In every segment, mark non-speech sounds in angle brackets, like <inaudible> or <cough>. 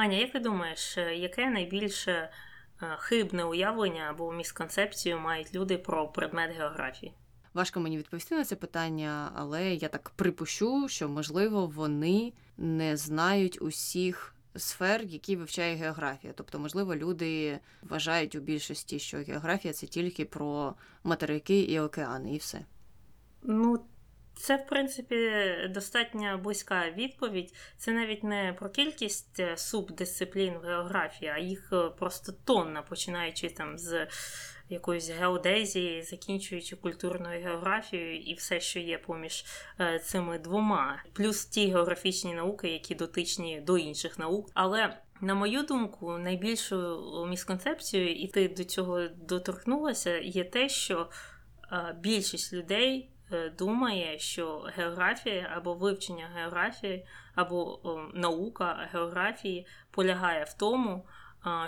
Аня, як ти думаєш, яке найбільше хибне уявлення або місконцепцію мають люди про предмет географії? Важко мені відповісти на це питання, але я так припущу, що можливо вони не знають усіх сфер, які вивчає географія. Тобто, можливо, люди вважають у більшості, що географія це тільки про материки і океани, і все. Ну, це, в принципі, достатньо близька відповідь. Це навіть не про кількість е, субдисциплін в географії, а їх е, просто тонна, починаючи там з якоїсь геодезії, закінчуючи культурною географією і все, що є поміж е, цими двома, плюс ті географічні науки, які дотичні до інших наук. Але на мою думку, найбільшою місконцепцією, і ти до цього доторкнулася, є те, що більшість людей. Е, думає, що географія або вивчення географії, або наука географії полягає в тому,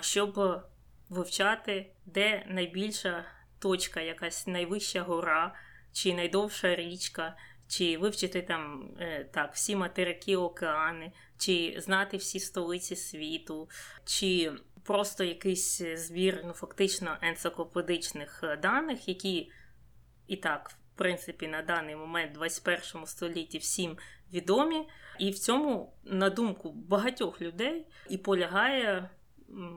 щоб вивчати, де найбільша точка, якась найвища гора, чи найдовша річка, чи вивчити там е, так, всі материки, океани, чи знати всі столиці світу, чи просто якийсь збір, ну фактично енциклопедичних даних, які і так в принципі, на даний момент, в 21 столітті, всім відомі. І в цьому, на думку багатьох людей, і полягає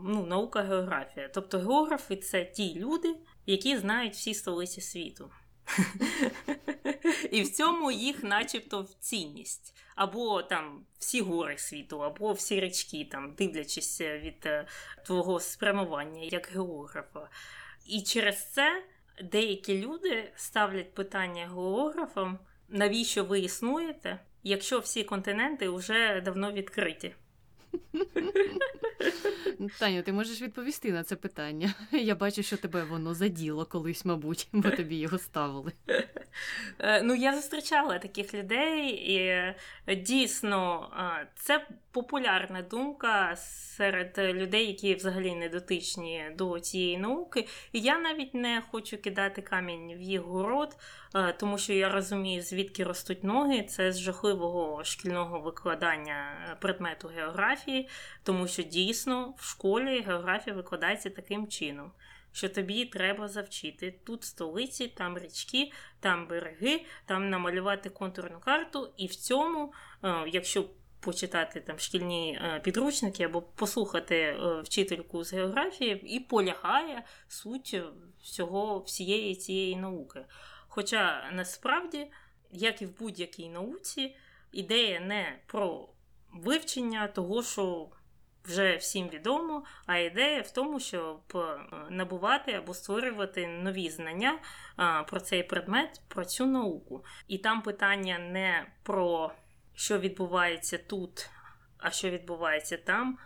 ну, наука географія. Тобто географи це ті люди, які знають всі столиці світу. І в цьому їх, начебто, цінність. Або там всі гори світу, або всі річки, там, дивлячись від е, твого спрямування як географа. І через це деякі люди ставлять питання географам, навіщо ви існуєте, якщо всі континенти вже давно відкриті. <laughs> Таню, ти можеш відповісти на це питання. Я бачу, що тебе воно заділо колись, мабуть, бо тобі його ставили. Е, ну, я зустрічала таких людей, і е, дійсно це популярна думка серед людей, які взагалі не дотичні до цієї науки. І я навіть не хочу кидати камінь в їх город, е, тому що я розумію, звідки ростуть ноги. Це з жахливого шкільного викладання предмету географії, тому що дійсно в школі географія викладається таким чином що тобі треба завчити. Тут столиці, там річки, там береги, там намалювати контурну карту, і в цьому, е, якщо почитати там шкільні е, підручники або послухати е, вчительку з географії, і полягає суть всього всієї цієї науки. Хоча насправді, як і в будь-якій науці, ідея не про вивчення того, що вже всім відомо, а ідея в тому, щоб е, набувати або створювати нові знання про цей предмет, про цю науку. І там питання не про що відбувається тут, а що відбувається там,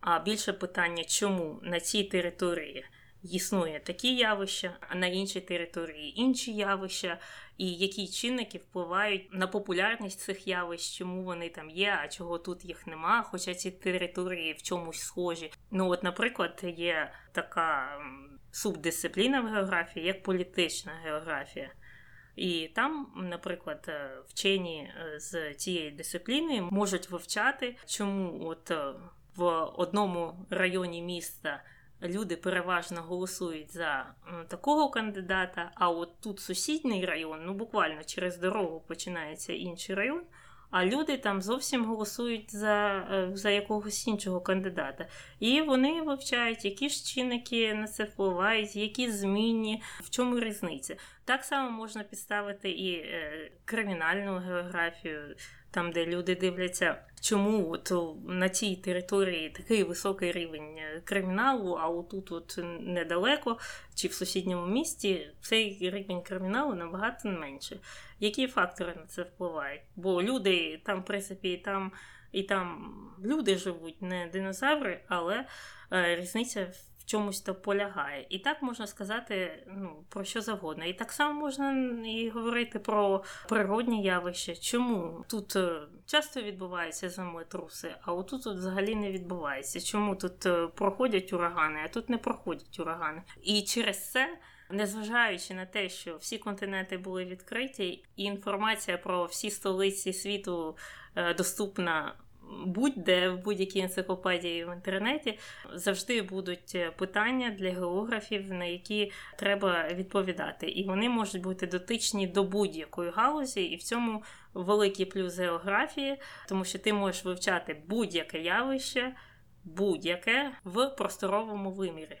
а більше питання, чому на цій території існує такі явища, а на іншій території інші явища, і які чинники впливають на популярність цих явищ, чому вони там є, а чого тут їх нема, хоча ці території в чомусь схожі. Ну, от, наприклад, є така субдисципліна в географії, як політична географія. І там, наприклад, е, вчені е, з цієї дисципліни можуть вивчати, чому от е, в одному районі міста люди переважно голосують за такого кандидата, а от тут сусідній район, ну буквально через дорогу починається інший район. А люди там зовсім голосують за е, за якогось іншого кандидата. І вони вивчають, які ж чинники на це впливають, які змінні, в чому різниця. Так само можна підставити і е, кримінальну географію там, де люди дивляться, чому от на цій території такий високий рівень е, криміналу, а отут от недалеко чи в сусідньому місті цей рівень криміналу набагато менше. Які фактори на це впливають? Бо люди там, в принципі, і там і там люди живуть, не динозаври, але е, різниця в чомусь то полягає. І так можна сказати ну, про що завгодно. І так само можна і говорити про природні явища. Чому тут е, часто відбуваються землетруси, а отут от взагалі не відбувається. Чому тут е, проходять урагани, а тут не проходять урагани? І через це. Незважаючи на те, що всі континенти були відкриті, і інформація про всі столиці світу е, доступна будь-де в будь-якій енциклопедії в інтернеті завжди будуть питання для географів, на які треба відповідати, і вони можуть бути дотичні до будь-якої галузі, і в цьому великий плюс географії, тому що ти можеш вивчати будь-яке явище, будь-яке в просторовому вимірі.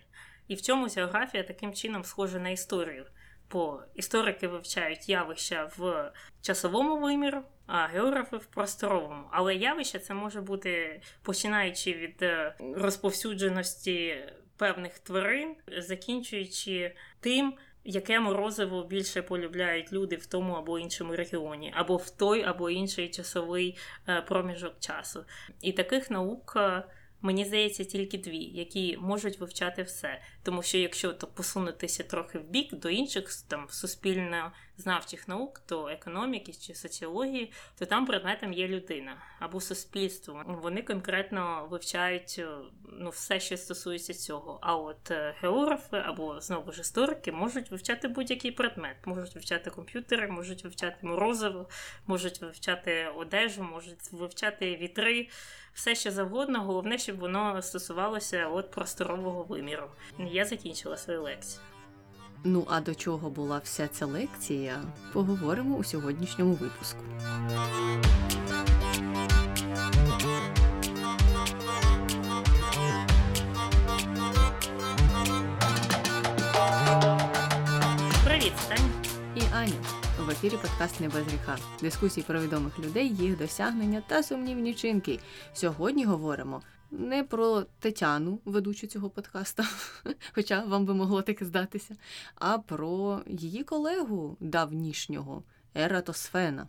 І в цьому географія таким чином схожа на історію. Бо історики вивчають явища в часовому виміру, а географи в просторовому. Але явище це може бути починаючи від е, розповсюдженості певних тварин, закінчуючи тим, яке морозиво більше полюбляють люди в тому або іншому регіоні, або в той або інший часовий е, проміжок часу. І таких наук. Мені здається, тільки дві, які можуть вивчати все. Тому що якщо то посунутися трохи в бік до інших там суспільно-знавчих наук, то економіки чи соціології, то там предметом є людина або суспільство. Вони конкретно вивчають е, ну, все, що стосується цього. А от е, географи або знову ж історики можуть вивчати будь-який предмет, можуть вивчати комп'ютери, можуть вивчати морозиво, можуть вивчати одежу, можуть вивчати вітри все що завгодно, головне, щоб воно стосувалося от просторового виміру. Я закінчила свою лекцію. Ну а до чого була вся ця лекція? Поговоримо у сьогоднішньому випуску. Привіт, Таня. І Аня. В ефірі подкаст «Не без гріха. Дискусії про відомих людей, їх досягнення та сумнівні чинки. Сьогодні говоримо не про Тетяну, ведучу цього подкаста, <laughs> хоча вам би могло таке здатися, а про її колегу давнішнього Ератосфена.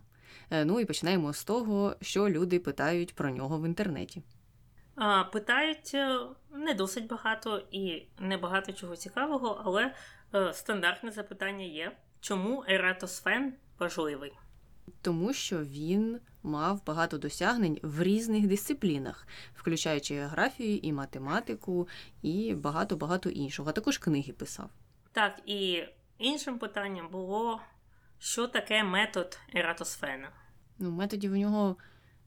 Е, ну і починаємо з того, що люди питають про нього в інтернеті. А, Питають е, не досить багато і не багато чого цікавого, але е, стандартне запитання є. Чому Ератосфен важливий? Тому що він мав багато досягнень в різних дисциплінах, включаючи географію і математику, і багато-багато іншого. А також книги писав. Так, і іншим питанням було, що таке метод Ератосфена? Ну, методів у нього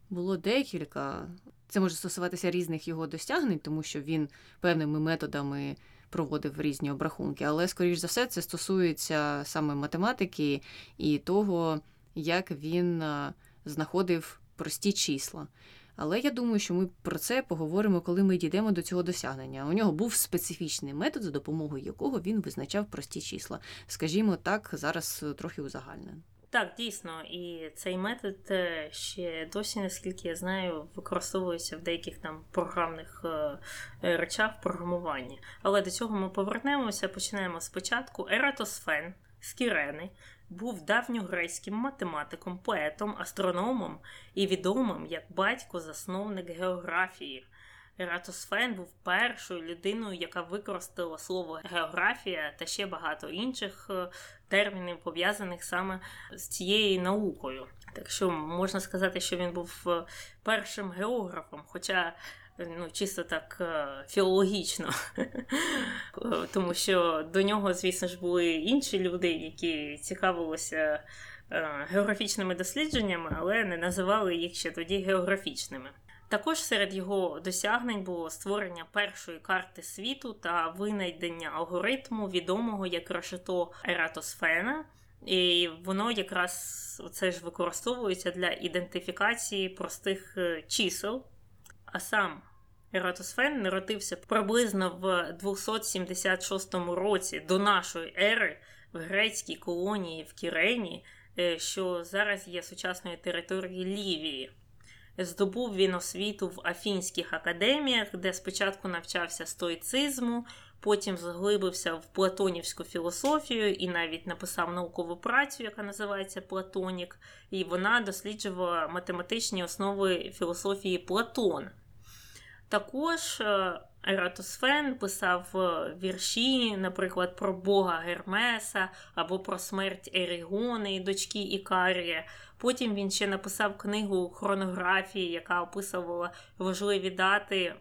було декілька. Це може стосуватися різних його досягнень, тому що він певними методами проводив різні обрахунки, але, скоріш за все, це стосується саме математики і того, як він знаходив прості числа. Але я думаю, що ми про це поговоримо, коли ми дійдемо до цього досягнення. У нього був специфічний метод, за допомогою якого він визначав прості числа. Скажімо так, зараз трохи узагальнено. Так, дійсно, і цей метод е, ще досі, наскільки я знаю, використовується в деяких там програмних е, е, речах програмуванні. Але до цього ми повернемося. Починаємо спочатку. Ератосфен з Кірени був давньогрецьким математиком, поетом, астрономом і відомим як батько-засновник географії. Ератосфен був першою людиною, яка використала слово географія та ще багато інших е, термінів, пов'язаних саме з цією наукою. Так що можна сказати, що він був е, першим географом, хоча ну, чисто так е, філологічно, <laughs> тому що до нього, звісно ж, були інші люди, які цікавилися географічними дослідженнями, але не називали їх ще тоді географічними. Також серед його досягнень було створення першої карти світу та винайдення алгоритму, відомого як решето Ератосфена. І воно якраз це ж використовується для ідентифікації простих е, чисел. А сам Ератосфен народився приблизно в 276 році до нашої ери в грецькій колонії в Кірені, е, що зараз є сучасною територією Лівії. Здобув він освіту в Афінських академіях, де спочатку навчався стоїцизму, потім заглибився в Платонівську філософію і навіть написав наукову працю, яка називається Платонік, і вона досліджувала математичні основи філософії Платона. Також е, Ератосфен писав е, вірші, наприклад, про Бога Гермеса або про смерть Ерігони, дочки Ікарія. Потім він ще написав книгу хронографії, яка описувала важливі дати,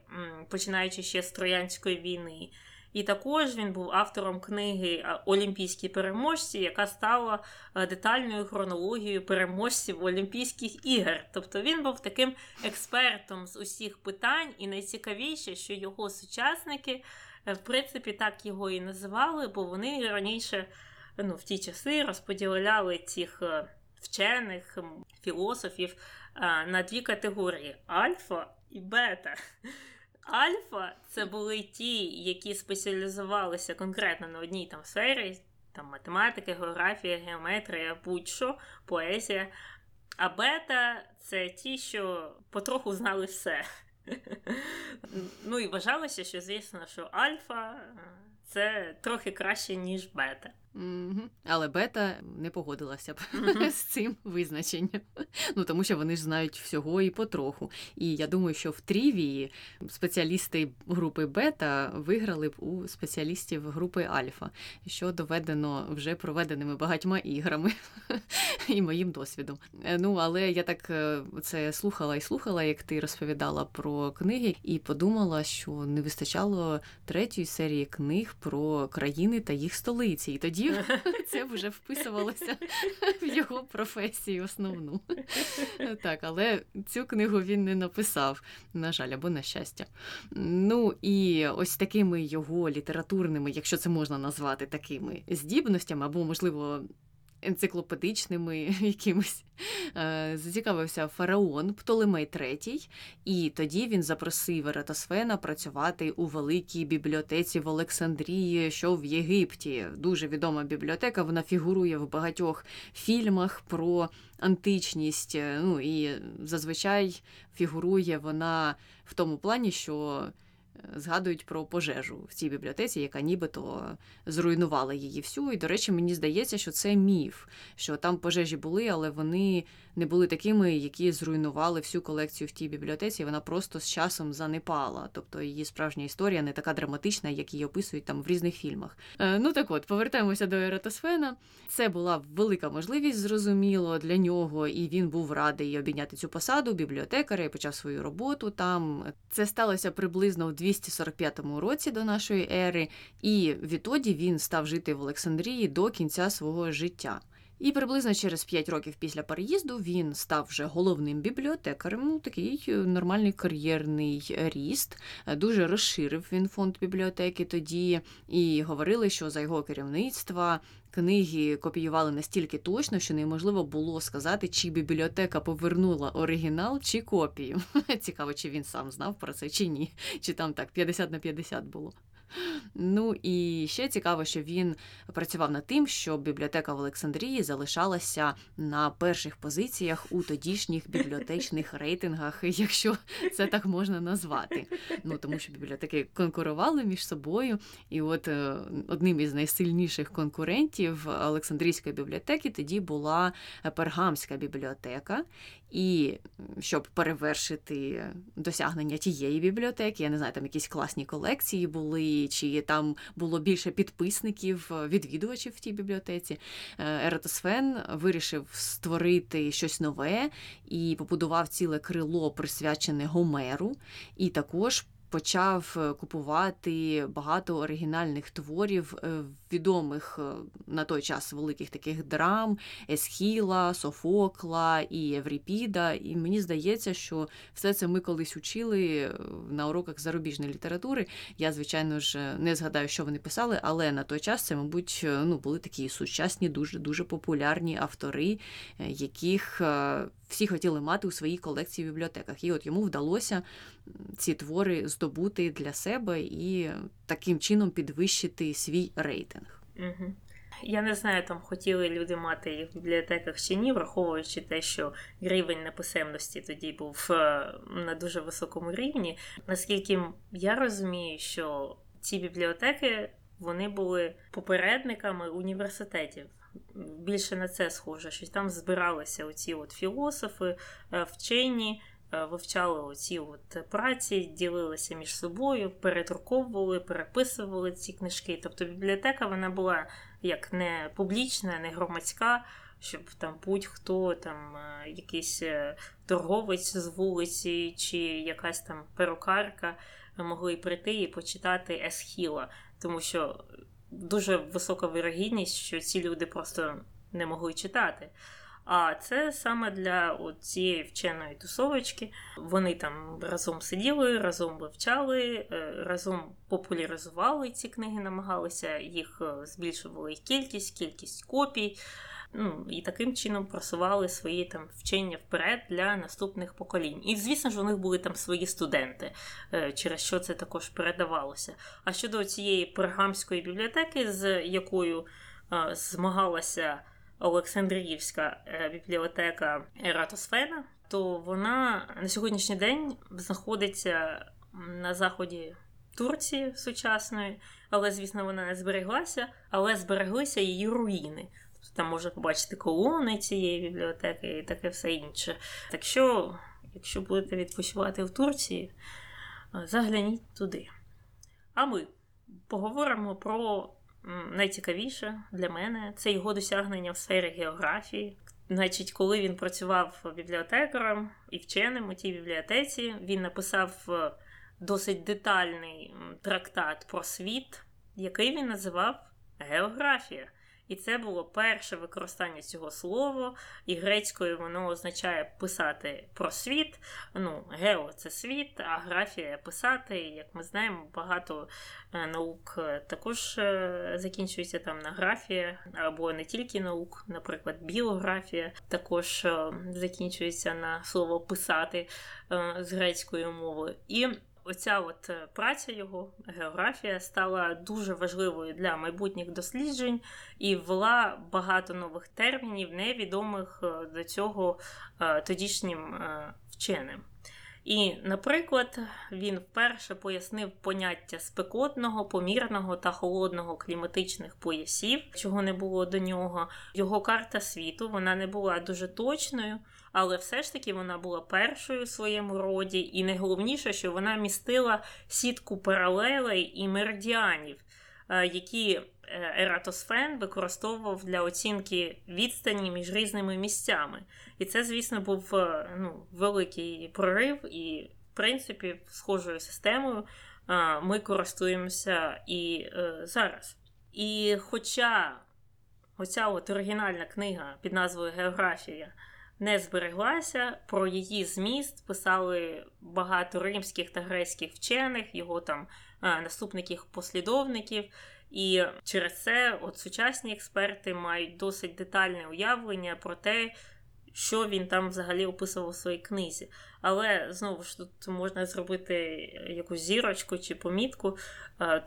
починаючи ще з Троянської війни. І також він був автором книги Олімпійські переможці, яка стала детальною хронологією переможців Олімпійських ігор. Тобто він був таким експертом з усіх питань, і найцікавіше, що його сучасники, в принципі, так його і називали, бо вони раніше ну, в ті часи розподіляли цих вчених філософів на дві категорії альфа і бета. Альфа це були ті, які спеціалізувалися конкретно на одній там сфері, там математика, географія, геометрія, будь-що, поезія. А бета це ті, що потроху знали все. <laughs> Ну і вважалося, що, звісно, що альфа це трохи краще, ніж бета. Угу. Але бета не погодилася б угу. <laughs> з цим визначенням. Ну тому що вони ж знають всього і потроху. І я думаю, що в Трівії спеціалісти групи бета виграли б у спеціалістів групи Альфа, що доведено вже проведеними багатьма іграми <laughs> і моїм досвідом. Е, ну але я так е, це слухала і слухала, як ти розповідала про книги, і подумала, що не вистачало третьої серії книг про країни та їх столиці. І тоді тоді <laughs> це вже вписувалося в його професію основну. Так, але цю книгу він не написав, на жаль, або на щастя. Ну і ось такими його літературними, якщо це можна назвати такими здібностями, або, можливо, енциклопедичними <laughs> якимось. Е, зацікавився фараон Птолемей III, і тоді він запросив Ератосфена працювати у великій бібліотеці в Олександрії, що в Єгипті. Дуже відома бібліотека. Вона фігурує в багатьох фільмах про античність. Ну і зазвичай фігурує вона в тому плані, що згадують про пожежу в цій бібліотеці, яка нібито зруйнувала її всю. І, до речі, мені здається, що це міф, що там пожежі були, але вони не були такими, які зруйнували всю колекцію в тій бібліотеці. Вона просто з часом занепала. Тобто її справжня історія не така драматична, як її описують там в різних фільмах. Е, ну так от, повертаємося до Ератосфена. Це була велика можливість, зрозуміло, для нього, і він був радий обійняти цю посаду бібліотекаря і почав свою роботу там. Це сталося приблизно в 245 році до нашої ери, і відтоді він став жити в Олександрії до кінця свого життя. І приблизно через 5 років після переїзду він став вже головним бібліотекарем. Ну, такий е, нормальний кар'єрний ріст. Е, дуже розширив він фонд бібліотеки тоді, і говорили, що за його керівництва. Книги копіювали настільки точно, що неможливо було сказати, чи бібліотека повернула оригінал чи копію. <laughs> Цікаво, чи він сам знав про це, чи ні, чи там так 50 на 50 було. Ну і ще цікаво, що він працював над тим, щоб бібліотека в Олександрії залишалася на перших позиціях у тодішніх бібліотечних <laughs> рейтингах, якщо це так можна назвати. Ну тому що бібліотеки конкурували між собою, і от е, одним із найсильніших конкурентів Олександрійської бібліотеки тоді була Пергамська бібліотека. І щоб перевершити досягнення тієї бібліотеки, я не знаю, там якісь класні колекції були, чи там було більше підписників, відвідувачів в тій бібліотеці. Еретосфен Ератосфен вирішив створити щось нове і побудував ціле крило, присвячене Гомеру, і також почав е, купувати багато оригінальних творів е, відомих е, на той час великих таких драм Есхіла, Софокла і Євріпіда. І мені здається, що все це ми колись учили на уроках зарубіжної літератури. Я, звичайно ж, не згадаю, що вони писали, але на той час це, мабуть, ну, були такі сучасні, дуже дуже популярні автори, яких всі хотіли мати у своїй колекції в бібліотеках. І от йому вдалося ці твори здобути для себе і таким чином підвищити свій рейтинг. Угу. Я не знаю, там хотіли люди мати їх в бібліотеках чи ні, враховуючи те, що рівень неписемності тоді був е, на дуже високому рівні. Наскільки я розумію, що ці бібліотеки вони були попередниками університетів більше на це схоже, що там збиралися оці от філософи, е, вчені, е, вивчали оці от праці, ділилися між собою, передруковували, переписували ці книжки. Тобто бібліотека вона була як не публічна, не громадська. щоб там будь-хто там е, якийсь торговець з вулиці чи якась там перукарка могли прийти і почитати Есхіла, тому що дуже висока вирогідність, що ці люди просто не могли читати. А це саме для цієї вченої тусовочки. Вони там разом сиділи, разом вивчали, е, разом популяризували ці книги, намагалися їх е, збільшували їх кількість, кількість копій. Ну, І таким чином просували свої там вчення вперед для наступних поколінь. І, звісно ж, у них були там свої студенти, е, через що це також передавалося. А щодо цієї пергамської бібліотеки, з якою змагалася. Олександріївська е, бібліотека Ератосфена, то вона на сьогоднішній день знаходиться на заході Турції сучасної, але, звісно, вона не збереглася, але збереглися її руїни. Там можна побачити колони цієї бібліотеки і таке все інше. Так що, якщо будете відпочивати в Турції, е, загляніть туди. А ми поговоримо про найцікавіше для мене це його досягнення в сфері географії. Значить, коли він працював бібліотекарем і вченим у тій бібліотеці, він написав е, досить детальний трактат про світ, який він називав Географія. І це було перше використання цього слова, і грецькою воно означає писати про світ. Ну, гео це світ, а графія писати. Як ми знаємо, багато е, наук е, також е, закінчується там на графія, або не тільки наук, наприклад, біографія також закінчується на слово писати з грецької мови. І оця от е, праця його, географія, стала дуже важливою для майбутніх досліджень і ввела багато нових термінів, невідомих е, до цього е, тодішнім вченим. І, наприклад, він вперше пояснив поняття спекотного, помірного та холодного кліматичних поясів, чого не було до нього. Його карта світу вона не була дуже точною, але все ж таки вона була першою в своєму роді, і найголовніше, що вона містила сітку паралелей і меридіанів, е, які е, Ератосфен використовував для оцінки відстані між різними місцями. І це, звісно, був е, ну, великий прорив, і, в принципі, схожою системою ми користуємося і зараз. І хоча оця от оригінальна книга під назвою Географія не збереглася. Про її зміст писали багато римських та грецьких вчених, його там наступників послідовників. І через це от сучасні експерти мають досить детальне уявлення про те, що він там взагалі описував у своїй книзі. Але знову ж тут можна зробити якусь зірочку чи помітку,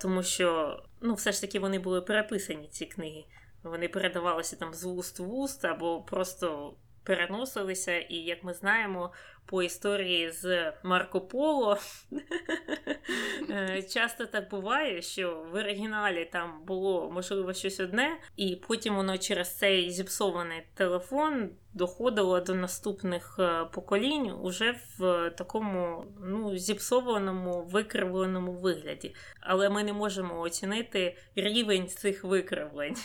тому що ну, все ж таки вони були переписані, ці книги. Вони передавалися там з вуст в вуст або просто переносилися, і, як ми знаємо, по історії з Марко Поло <laughs> е, часто так буває, що в оригіналі там було можливо щось одне, і потім воно через цей зіпсований телефон доходило до наступних е, поколінь уже в такому ну, зіпсованому викривленому вигляді. Але ми не можемо оцінити рівень цих викривлень.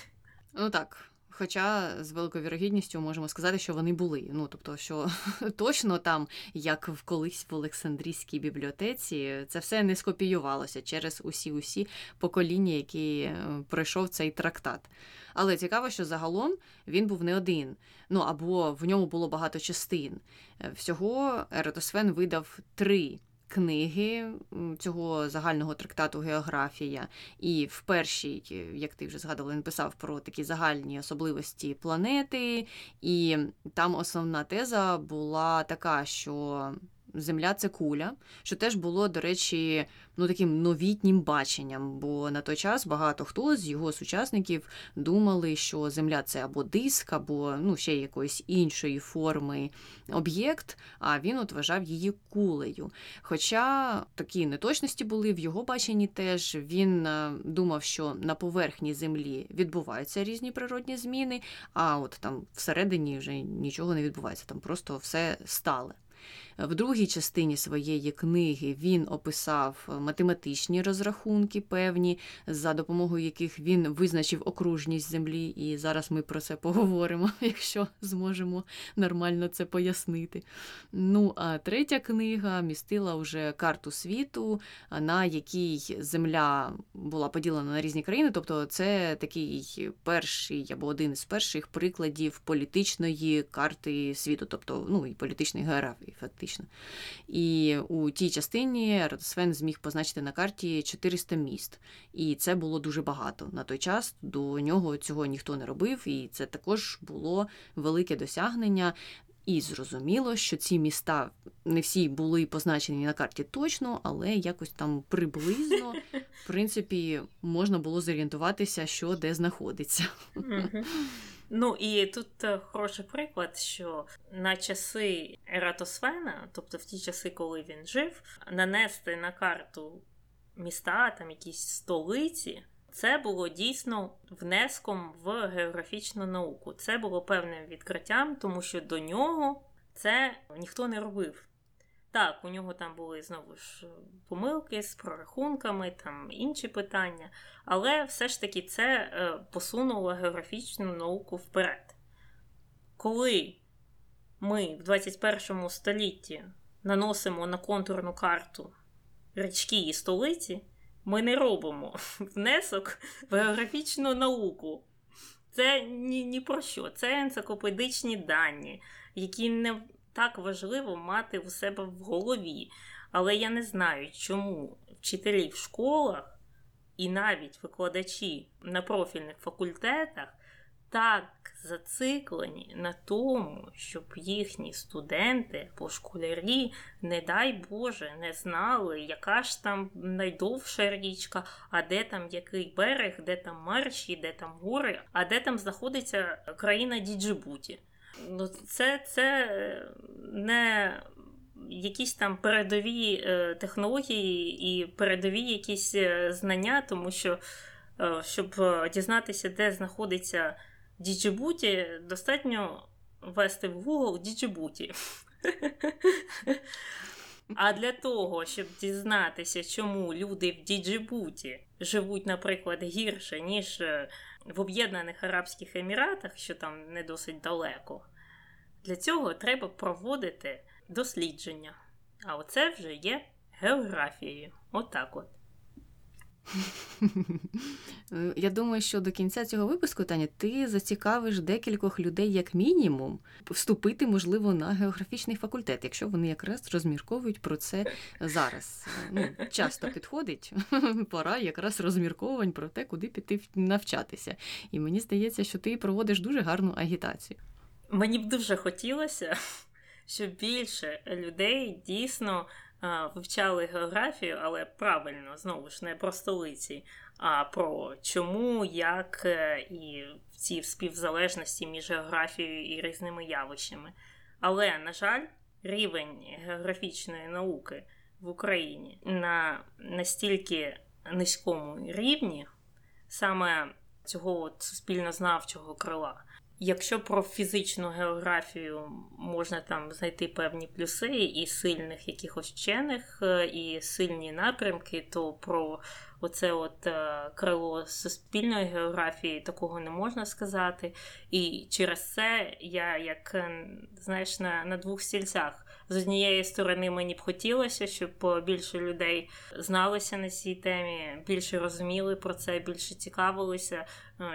Ну так. Хоча з великою вірогідністю можемо сказати, що вони були. Ну тобто, що <laughs> точно там, як в колись в Олександрійській бібліотеці, це все не скопіювалося через усі усі покоління, які е, пройшов цей трактат. Але цікаво, що загалом він був не один. Ну або в ньому було багато частин. Е, всього Ератосфен видав три книги цього загального трактату Географія. І в першій, як ти вже згадувала, він писав про такі загальні особливості планети. І там основна теза була така, що Земля це куля, що теж було, до речі, ну таким новітнім баченням. Бо на той час багато хто з його сучасників думали, що Земля це або диск, або ну, ще якоїсь іншої форми об'єкт, а він от вважав її кулею. Хоча такі неточності були в його баченні теж. Він е, думав, що на поверхні Землі відбуваються різні природні зміни, а от там всередині вже нічого не відбувається, там просто все стале. В другій частині своєї книги він описав математичні розрахунки певні, за допомогою яких він визначив окружність землі. І зараз ми про це поговоримо, <laughs> якщо зможемо нормально це пояснити. Ну, а третя книга містила вже карту світу, на якій земля була поділена на різні країни. Тобто, це такий перший або один із перших прикладів політичної карти світу, тобто ну і політичної географії, фактично. І у тій частині Ратосфен зміг позначити на карті 400 міст. І це було дуже багато. На той час до нього цього ніхто не робив, і це також було велике досягнення. І зрозуміло, що ці міста не всі були позначені на карті точно, але якось там приблизно, в <laughs> принципі, можна було зорієнтуватися, що де знаходиться. Ну і тут е, хороший приклад, що на часи Ератосфена, тобто в ті часи, коли він жив, нанести на карту міста, там якісь столиці. Це було дійсно внеском в географічну науку. Це було певним відкриттям, тому що до нього це ніхто не робив. Так, у нього там були знову ж помилки з прорахунками, там інші питання, але все ж таки це е, посунуло географічну науку вперед. Коли ми в 21 столітті наносимо на контурну карту річки і столиці, ми не робимо <laughs> внесок в географічну науку. Це ні, ні про що. Це енциклопедичні дані, які не так важливо мати у себе в голові. Але я не знаю, чому вчителі в школах і навіть викладачі на профільних факультетах так зациклені на тому, щоб їхні студенти або школярі, не дай Боже, не знали, яка ж там найдовша річка, а де там який берег, де там марші, де там гори, а де там знаходиться країна Діджибуті. Ну, Це це не якісь там передові е, технології і передові якісь е, знання, тому що е, щоб дізнатися, де знаходиться Діджибуті, достатньо ввести в Google Діджибуті. А для того, щоб дізнатися, чому люди в Діджибуті живуть, наприклад, гірше, ніж в Об'єднаних Арабських Еміратах, що там не досить далеко, для цього треба проводити дослідження. А оце вже є географією. Отак от. Я думаю, що до кінця цього випуску, Таня, ти зацікавиш декількох людей, як мінімум, вступити, можливо, на географічний факультет, якщо вони якраз розмірковують про це зараз. Ну, Часто підходить, <laughs> пора якраз розмірковувань про те, куди піти навчатися. І мені здається, що ти проводиш дуже гарну агітацію. Мені б дуже хотілося, щоб більше людей дійсно вивчали географію, але правильно, знову ж не про столиці, а про чому, як е, і ці співзалежності між географією і різними явищами. Але, на жаль, рівень географічної науки в Україні на настільки низькому рівні саме цього от суспільнознавчого крила. Якщо про фізичну географію можна там знайти певні плюси і сильних якихось вчених, е, і сильні напрямки, то про оце от е, крило суспільної географії такого не можна сказати. І через це я, як знаєш, на, на двох стільцях. З однієї сторони, мені б хотілося, щоб більше людей зналися на цій темі, більше розуміли про це, більше цікавилися,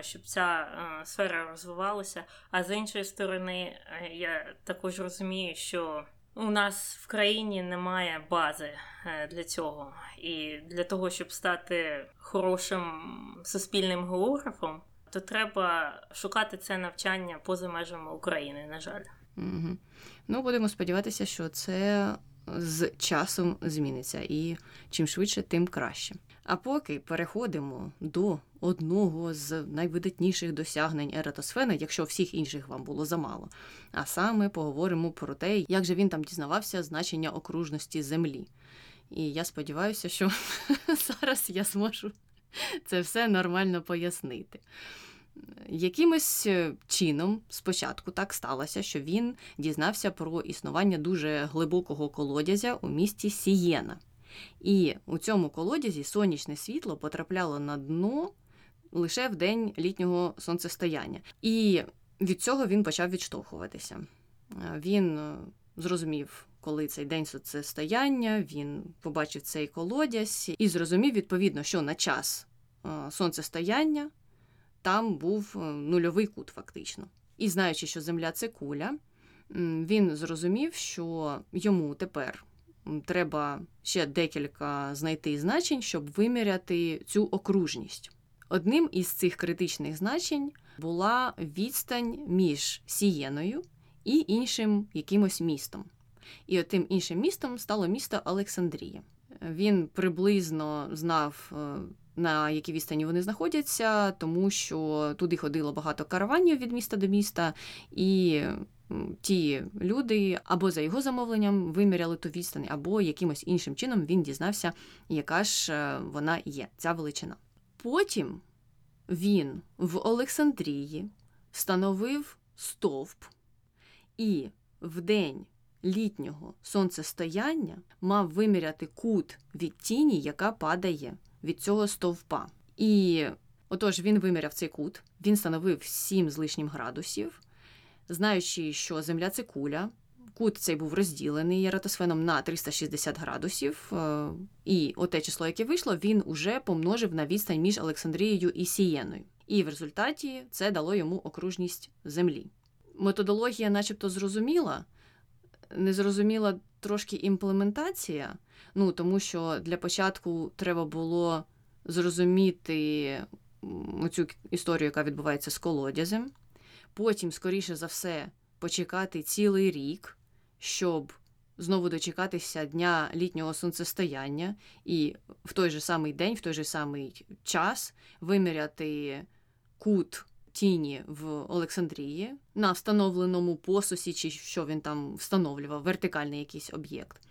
щоб ця сфера розвивалася. А з іншої сторони, я також розумію, що у нас в країні немає бази е, для цього. І для того, щоб стати хорошим суспільним географом, то треба шукати це навчання поза межами України, на жаль. Угу. Ну, будемо сподіватися, що це з часом зміниться, і чим швидше, тим краще. А поки переходимо до одного з найвидатніших досягнень Ератосфена, якщо всіх інших вам було замало. А саме поговоримо про те, як же він там дізнавався значення окружності Землі. І я сподіваюся, що <laughs> зараз я зможу це все нормально пояснити. Якимось е, чином спочатку так сталося, що він дізнався про існування дуже глибокого колодязя у місті Сієна. І у цьому колодязі сонячне світло потрапляло на дно лише в день літнього сонцестояння. І від цього він почав відштовхуватися. Він е, зрозумів, коли цей день сонцестояння, він побачив цей колодязь і зрозумів, відповідно, що на час е, сонцестояння там був е, нульовий кут, фактично. І знаючи, що Земля це куля, він зрозумів, що йому тепер треба ще декілька знайти значень, щоб виміряти цю окружність. Одним із цих критичних значень була відстань між Сієною і іншим якимось містом. І тим іншим містом стало місто Олександрія. Він приблизно знав, е, на якій відстані вони знаходяться, тому що туди ходило багато караванів від міста до міста, і ті люди або за його замовленням виміряли ту відстань, або якимось іншим чином він дізнався, яка ж е, вона є, ця величина. Потім він в Олександрії встановив стовп і в день літнього сонцестояння мав виміряти кут від тіні, яка падає від цього стовпа. І отож він виміряв цей кут, він становив 7 з лишнім градусів, знаючи, що Земля це куля. Кут цей був розділений ератосфеном на 360 градусів, е, і оте число, яке вийшло, він уже помножив на відстань між Олександрією і Сієною. І в результаті це дало йому окружність Землі. Методологія, начебто, зрозуміла, не зрозуміла трошки імплементація, ну тому що для початку треба було зрозуміти цю історію, яка відбувається з колодязем. Потім, скоріше за все, почекати цілий рік, щоб знову дочекатися дня літнього сонцестояння, і в той же самий день, в той же самий час виміряти кут тіні в Олександрії на встановленому посусі, чи що він там встановлював, вертикальний якийсь об'єкт.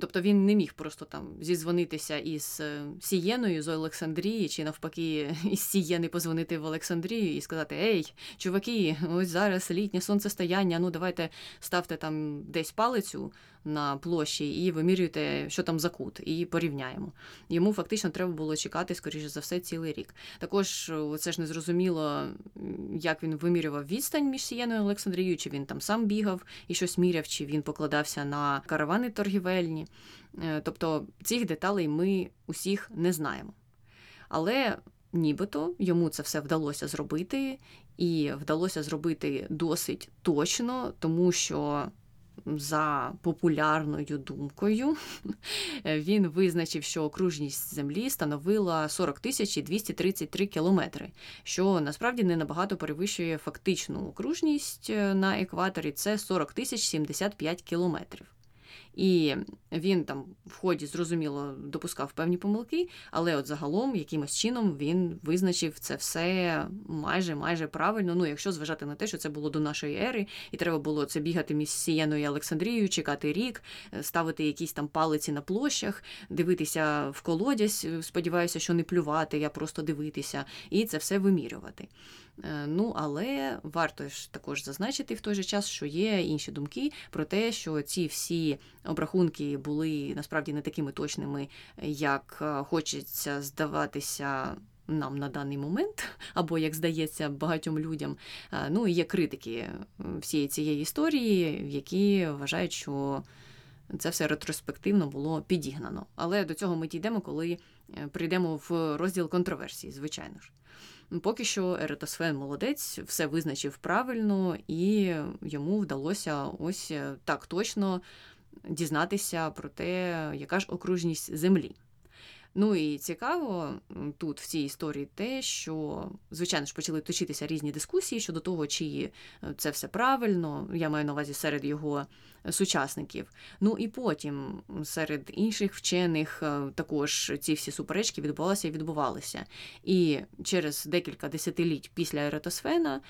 Тобто він не міг просто там зізвонитися із е, Сієною з Олександрії, чи навпаки, <laughs> із Сієни позвонити в Олександрію і сказати: Ей, чуваки, ось зараз літнє сонцестояння, ну давайте ставте там десь палицю на площі і вимірюєте, що там за кут, і порівняємо. Йому фактично треба було чекати, скоріше за все, цілий рік. Також це ж не зрозуміло, як він вимірював відстань між Сієною і Олександрією, чи він там сам бігав і щось міряв, чи він покладався на каравани торгівельні. Е, тобто цих деталей ми усіх не знаємо. Але нібито йому це все вдалося зробити, і вдалося зробити досить точно, тому що за популярною думкою, <laughs> він визначив, що окружність Землі становила 40 тисяч 233 кілометри, що насправді не набагато перевищує фактичну окружність е, на екваторі це 40 тисяч 75 кілометрів. І він там в ході зрозуміло допускав певні помилки, але от загалом якимось чином він визначив це все майже майже правильно. Ну, якщо зважати на те, що це було до нашої ери, і треба було це бігати між Сієною і Олександрією, чекати рік, е, ставити якісь там палиці на площах, дивитися в колодязь. Сподіваюся, що не плювати, а просто дивитися, і це все вимірювати. Е, ну, але варто ж також зазначити в той же час, що є інші думки про те, що ці всі обрахунки були насправді не такими точними, як е, хочеться здаватися. Нам на даний момент, <laughs> або як здається багатьом людям, е, ну і є критики всієї цієї історії, які вважають, що це все ретроспективно було підігнано. Але до цього ми дійдемо, коли прийдемо в розділ контроверсії, звичайно ж. Поки що Еретосфен молодець, все визначив правильно, і йому вдалося ось е, так точно дізнатися про те, яка ж окружність Землі. Ну і цікаво тут в цій історії те, що, звичайно ж, почали точитися різні дискусії щодо того, чи е, це все правильно, я маю на увазі серед його сучасників. Ну і потім серед інших вчених е, також ці всі суперечки відбувалися і відбувалися. І через декілька десятиліть після Еретосфена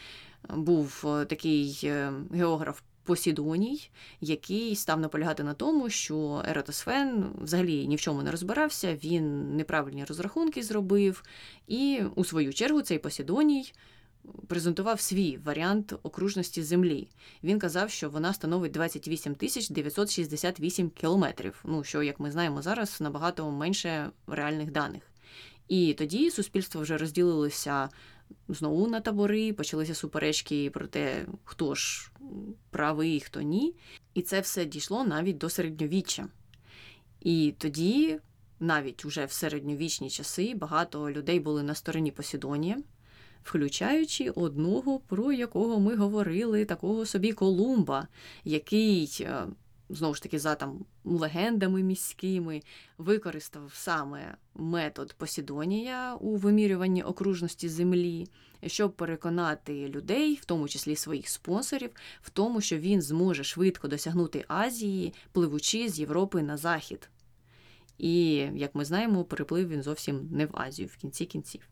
був е, такий географ Посідоній, який став наполягати на тому, що Ератосфен взагалі ні в чому не розбирався, він неправильні розрахунки зробив, і у свою чергу цей Посідоній презентував свій варіант окружності Землі. Він казав, що вона становить 28 тисяч 968 кілометрів. Ну що, як ми знаємо зараз, набагато менше реальних даних. І тоді суспільство вже розділилося знову на табори, почалися суперечки про те, хто ж правий, хто ні. І це все дійшло навіть до середньовіччя. І тоді, навіть уже в середньовічні часи, багато людей були на стороні Посідонія, включаючи одного, про якого ми говорили, такого собі Колумба, який. Знову ж таки, за там легендами міськими, використав саме метод Посідонія у вимірюванні окружності Землі, щоб переконати людей, в тому числі своїх спонсорів, в тому, що він зможе швидко досягнути Азії, пливучи з Європи на захід. І, як ми знаємо, переплив він зовсім не в Азію в кінці кінців.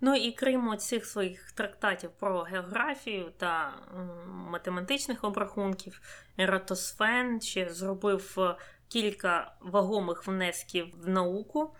Ну і крім цих своїх трактатів про географію та математичних обрахунків, Ератосфен ще зробив е, кілька вагомих внесків в науку.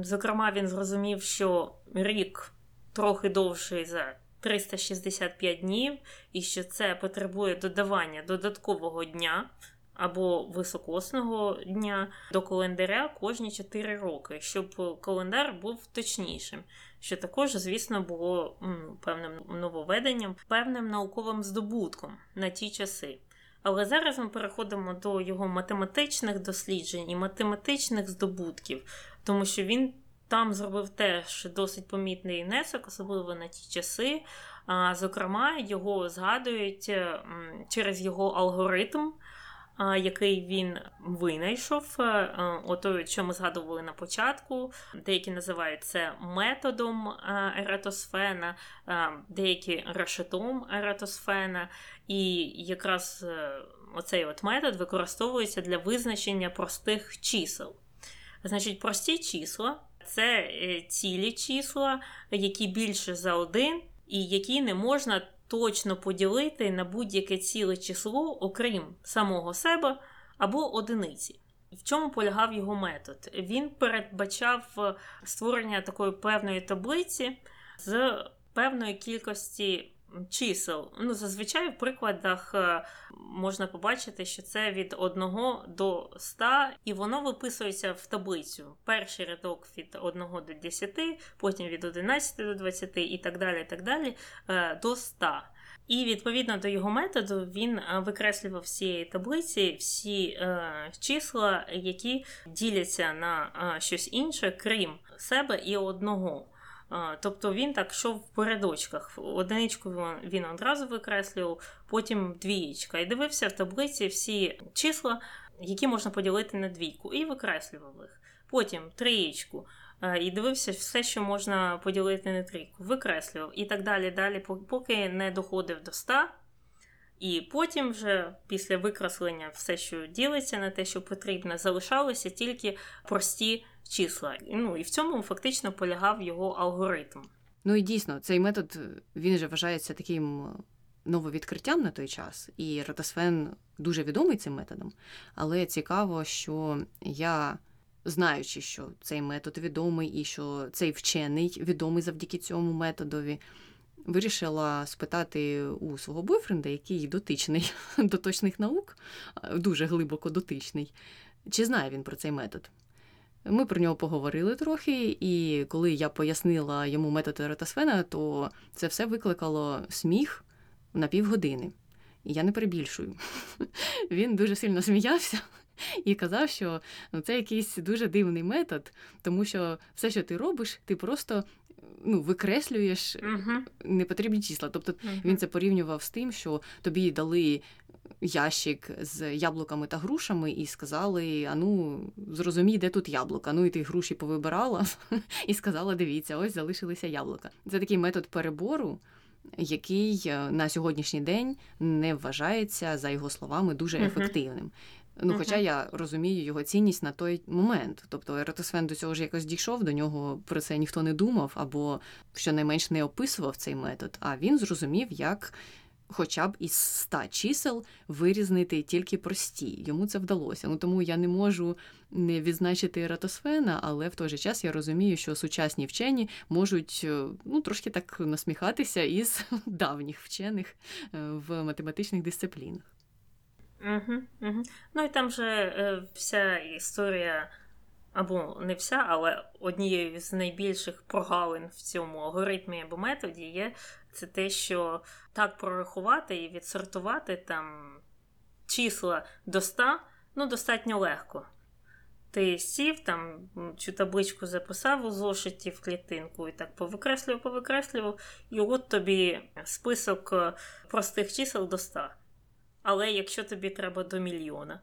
Зокрема, він зрозумів, що рік трохи довший за 365 днів, і що це потребує додавання додаткового дня або високосного дня до календаря кожні 4 роки, щоб календар був точнішим. Що також, звісно, було певним нововведенням, певним науковим здобутком на ті часи. Але зараз ми переходимо до його математичних досліджень і математичних здобутків, тому що він там зробив теж досить помітний внесок, особливо на ті часи. Зокрема, його згадують через його алгоритм який він винайшов. Е, е, Ото, що ми згадували на початку, деякі називають це методом е, ератосфена, деякі решетом ератосфена, і якраз оцей от метод використовується для визначення простих чисел. Значить, прості числа це цілі числа, які більше за один, і які не можна точно поділити на будь-яке ціле число, окрім самого себе або одиниці. В чому полягав його метод? Він передбачав е, створення такої певної таблиці з певної кількості чисел. Ну, Зазвичай в прикладах е, можна побачити, що це від 1 до 100, і воно виписується в таблицю. Перший рядок від 1 до 10, потім від 11 до 20 і так далі, і так далі е, до 100. І відповідно до його методу він е, викреслював всієї таблиці всі е, числа, які діляться на е, щось інше, крім себе і одного. Тобто він так йшов в передочках. Одиничку він одразу викреслював, потім двієчка. І дивився в таблиці всі числа, які можна поділити на двійку, і викреслював їх. Потім трієчку. І дивився все, що можна поділити на трійку, викреслював і так далі, далі, поки не доходив до 100. І потім, вже після викреслення, все, що ділиться на те, що потрібно, залишалися тільки прості числа. Ну і в цьому фактично полягав його алгоритм. Ну і дійсно, цей метод він же вважається таким нововідкриттям на той час, і Ротасфен дуже відомий цим методом. Але цікаво, що я. Знаючи, що цей метод відомий і що цей вчений відомий завдяки цьому методові, вирішила спитати у свого бойфренда, який дотичний <laughs> до точних наук, дуже глибоко дотичний, чи знає він про цей метод. Ми про нього поговорили трохи, і коли я пояснила йому метод Ротасфена, то це все викликало сміх на півгодини. І я не перебільшую. <laughs> Він дуже сильно сміявся і казав, що ну, це якийсь дуже дивний метод, тому що все, що ти робиш, ти просто ну, викреслюєш uh-huh. непотрібні числа. Тобто uh-huh. він це порівнював з тим, що тобі дали ящик з яблуками та грушами і сказали: а ну, зрозумій, де тут яблука. Ну і ти груші повибирала <laughs> і сказала: дивіться, ось залишилися яблука. Це такий метод перебору. Який е, на сьогоднішній день не вважається, за його словами, дуже ефективним. Ну, uh-huh. Хоча я розумію його цінність на той момент. Тобто Ератосфен до цього ж якось дійшов, до нього про це ніхто не думав, або щонайменш не описував цей метод. А він зрозумів, як хоча б із ста чисел вирізнити тільки прості. Йому це вдалося. Ну тому я не можу не відзначити Ератосфена, але в той же час я розумію, що сучасні вчені можуть е, ну, трошки так насміхатися із <laughs> давніх вчених е, в математичних дисциплінах. Угу, угу. Ну і там же е, вся історія, або не вся, але однією з найбільших прогалин в цьому алгоритмі або методі є це те, що так прорахувати і відсортувати там числа до 100, ну, достатньо легко. Ти сів там цю табличку записав у зошиті в клітинку і так повикреслював, повикреслював, і от тобі список е, простих чисел до 100. Але якщо тобі треба до мільйона,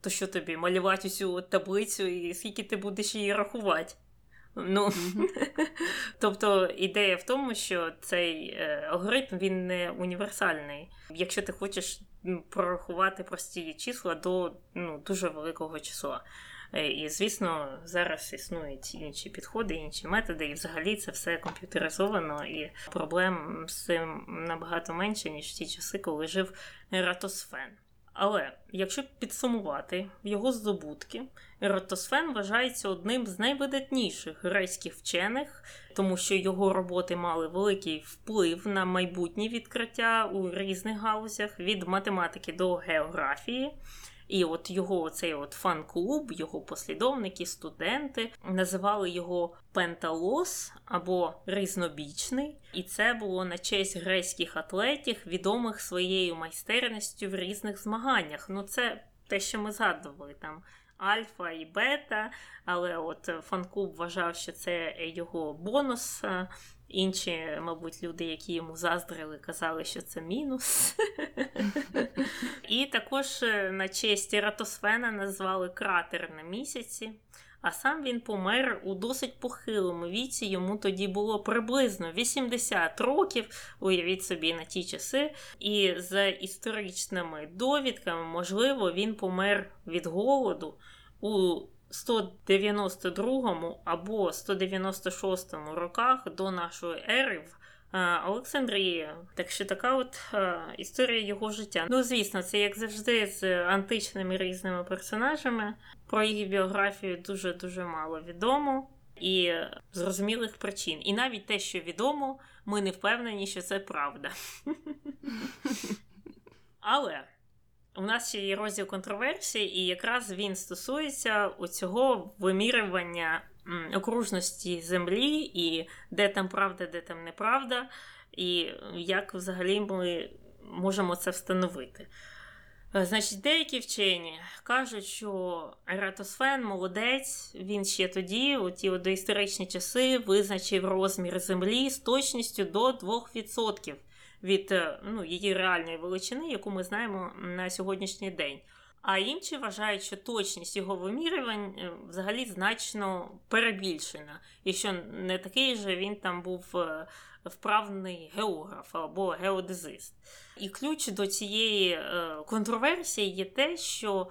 то що тобі малювати цю таблицю і скільки ти будеш її рахувати? Ну, <laughs> Тобто ідея в тому, що цей е, алгоритм він не універсальний. Якщо ти хочеш прорахувати прості числа до ну, дуже великого числа. Е, і, звісно, зараз існують інші підходи, інші методи, і взагалі це все комп'ютеризовано, і проблем з цим набагато менше, ніж в ті часи, коли жив Ератосфен. Але якщо підсумувати його здобутки, Ератосфен вважається одним з найвидатніших грецьких вчених, тому що його роботи мали великий вплив на майбутні відкриття у різних галузях від математики до географії. І от його цей от фан-клуб, його послідовники, студенти називали його Пенталос або Різнобічний. І це було на честь грецьких атлетів, відомих своєю майстерністю в різних змаганнях. Ну, це те, що ми згадували там. Альфа і бета, але от фан-клуб вважав, що це його бонус. Інші, мабуть, люди, які йому заздрили, казали, що це мінус. І також е, на честь Ератосфена назвали кратер на місяці. А сам він помер у досить похилому віці. Йому тоді було приблизно 80 років, уявіть собі, на ті часи. І за історичними довідками, можливо, він помер від голоду у 192 або 196 роках до нашої ери в е, Олександрії. Так що така от е, історія його життя. Ну, звісно, це як завжди з античними різними персонажами. Про їх біографію дуже-дуже мало відомо. І зрозумілих причин. І навіть те, що відомо, ми не впевнені, що це правда. <laughs> Але у нас ще є розділ контроверсії, і якраз він стосується цього вимірювання окружності землі, і де там правда, де там неправда, і як взагалі ми можемо це встановити. Е, значить, деякі вчені кажуть, що Ератосфен молодець, він ще тоді, у ті доісторичні часи, визначив розмір землі з точністю до 2% від е, ну, її реальної величини, яку ми знаємо на сьогоднішній день. А інші вважають, що точність його вимірювань е, взагалі значно перебільшена, і що не такий же він там був е, вправний географ або геодезист. І ключ до цієї контроверсії є те, що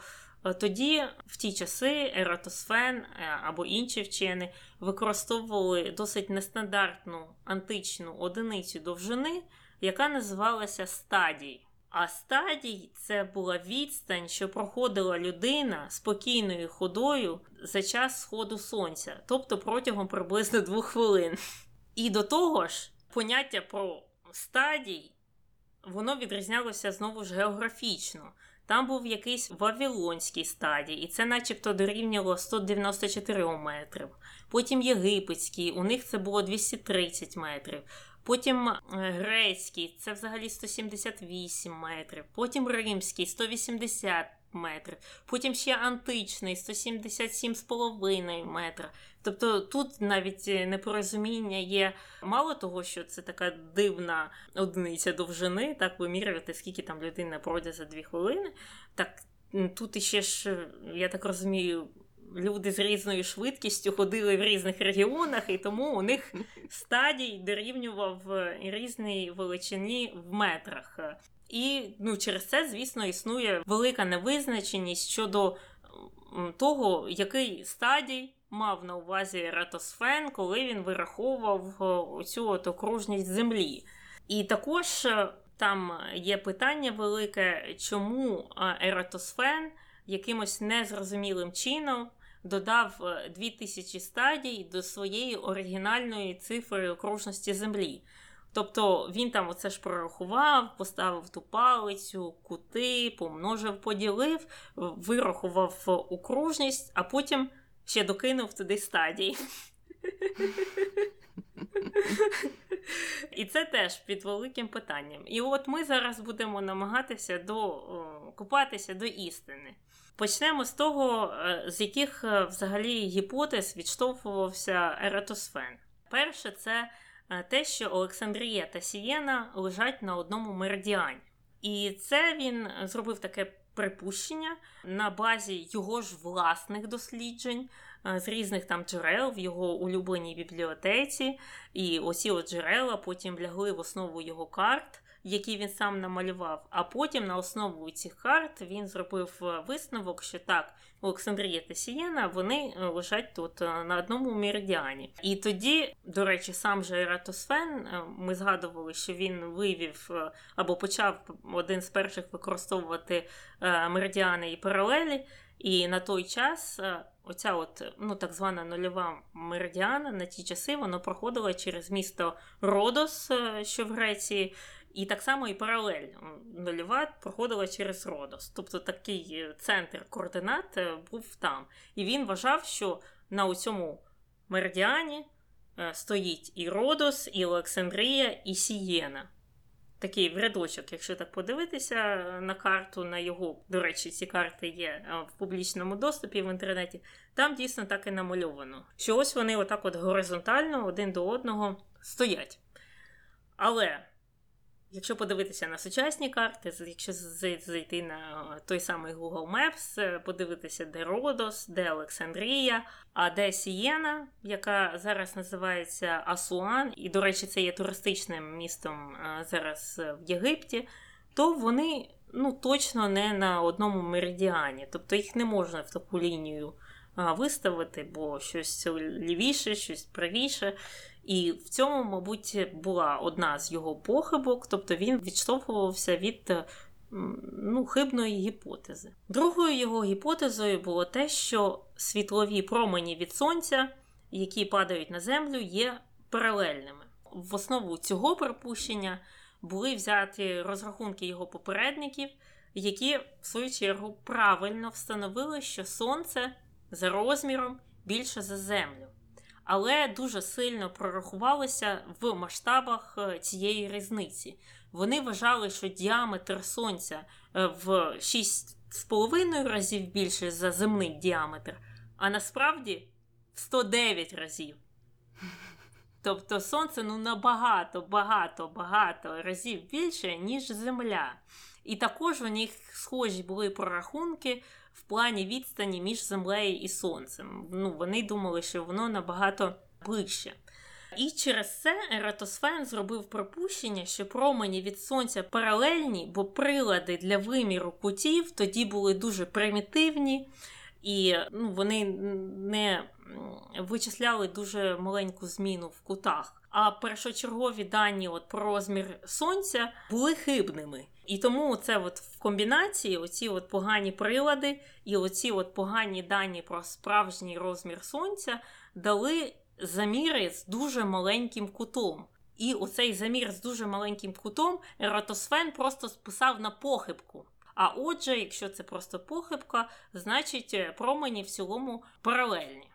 тоді, в ті часи, Ератосфен або інші вчені використовували досить нестандартну античну одиницю довжини яка називалася стадій. А стадій це була відстань, що проходила людина спокійною ходою за час сходу сонця, тобто протягом приблизно двох хвилин. І до того ж, поняття про стадій воно відрізнялося знову ж географічно. Там був якийсь Вавилонський стадій, і це начебто дорівнювало 194 метрів. Потім єгипетський, у них це було 230 метрів. Потім е, грецький це взагалі 178 метрів, потім римський 180 метрів, потім ще античний 177,5 метра. Тобто тут навіть е, непорозуміння є мало того, що це така дивна одиниця довжини, так вимірювати, скільки там людина пройде за дві хвилини. Так тут іще ж, я так розумію, люди з різною швидкістю ходили в різних регіонах, і тому у них <laughs> стадій дорівнював різній величині в метрах. І ну, через це, звісно, існує велика невизначеність щодо того, який стадій мав на увазі Ратосфен, коли він вираховував цю от окружність землі. І також е, там є питання велике, чому Ератосфен якимось незрозумілим чином додав 2000 стадій до своєї оригінальної цифри окружності Землі. Тобто він там оце ж прорахував, поставив ту палицю, кути, помножив, поділив, вирахував окружність, а потім ще докинув туди стадії. І це теж під великим питанням. І от ми зараз будемо намагатися до, купатися до істини. Почнемо з того, е, з яких е, взагалі гіпотез відштовхувався Ератосфен. Перше, це е, те, що Олександрія та Сієна лежать на одному меридіані. І це він зробив таке припущення на базі його ж власних досліджень з різних там джерел в його улюбленій бібліотеці. І оці от джерела потім лягли в основу його карт які він сам намалював. А потім на основу цих карт він зробив е, висновок, що так, Олександрія та Сієна вони е, лежать тут е, на одному меридіані. І тоді, до речі, сам же Ератосфен, ми згадували, що він вивів або почав один з перших використовувати меридіани і паралелі. І на той час оця от, ну, так звана нульова меридіана на ті часи вона проходила через місто Родос, що в Греції, і так само і паралель нульова проходила через Родос. Тобто такий е, центр координат е, був там. І він вважав, що на цьому меридіані е, стоїть і Родос, і Олександрія, і Сієна. Такий в рядочок, якщо так подивитися на карту, на його, до речі, ці карти є в публічному доступі в інтернеті, там дійсно так і намальовано. Що ось вони отак от горизонтально один до одного стоять. Але Якщо подивитися на сучасні карти, якщо зайти на той самий Google Maps, е, подивитися, де Родос, де Олександрія, а де Сієна, яка зараз називається Асуан, і, до речі, це є туристичним містом е, зараз в Єгипті, то вони ну, точно не на одному меридіані, тобто їх не можна в таку лінію виставити, бо щось лівіше, щось правіше. І в цьому, мабуть, була одна з його похибок, тобто він відштовхувався від ну, хибної гіпотези. Другою його гіпотезою було те, що світлові промені від сонця, які падають на землю, є паралельними. В основу цього припущення були взяті розрахунки його попередників, які, в свою чергу, правильно встановили, що сонце за розміром більше за землю але дуже сильно прорахувалися в масштабах е, цієї різниці. Вони вважали, що діаметр сонця е, в 6,5 разів більше за земний діаметр, а насправді в 109 разів. Тобто сонце ну набагато, багато, багато разів більше, ніж Земля. І також у них схожі були прорахунки в плані відстані між землею і сонцем. Ну, Вони думали, що воно набагато ближче. І через це Ератосфен зробив припущення, що промені від сонця паралельні, бо прилади для виміру кутів тоді були дуже примітивні, і ну, вони не вичисляли дуже маленьку зміну в кутах. А першочергові дані от про розмір сонця були хибними. І тому це от в комбінації оці от погані прилади і оці от погані дані про справжній розмір сонця дали заміри з дуже маленьким кутом. І оцей замір з дуже маленьким кутом Ератосфен просто списав на похибку. А отже, якщо це просто похибка, значить е, промені в цілому паралельні.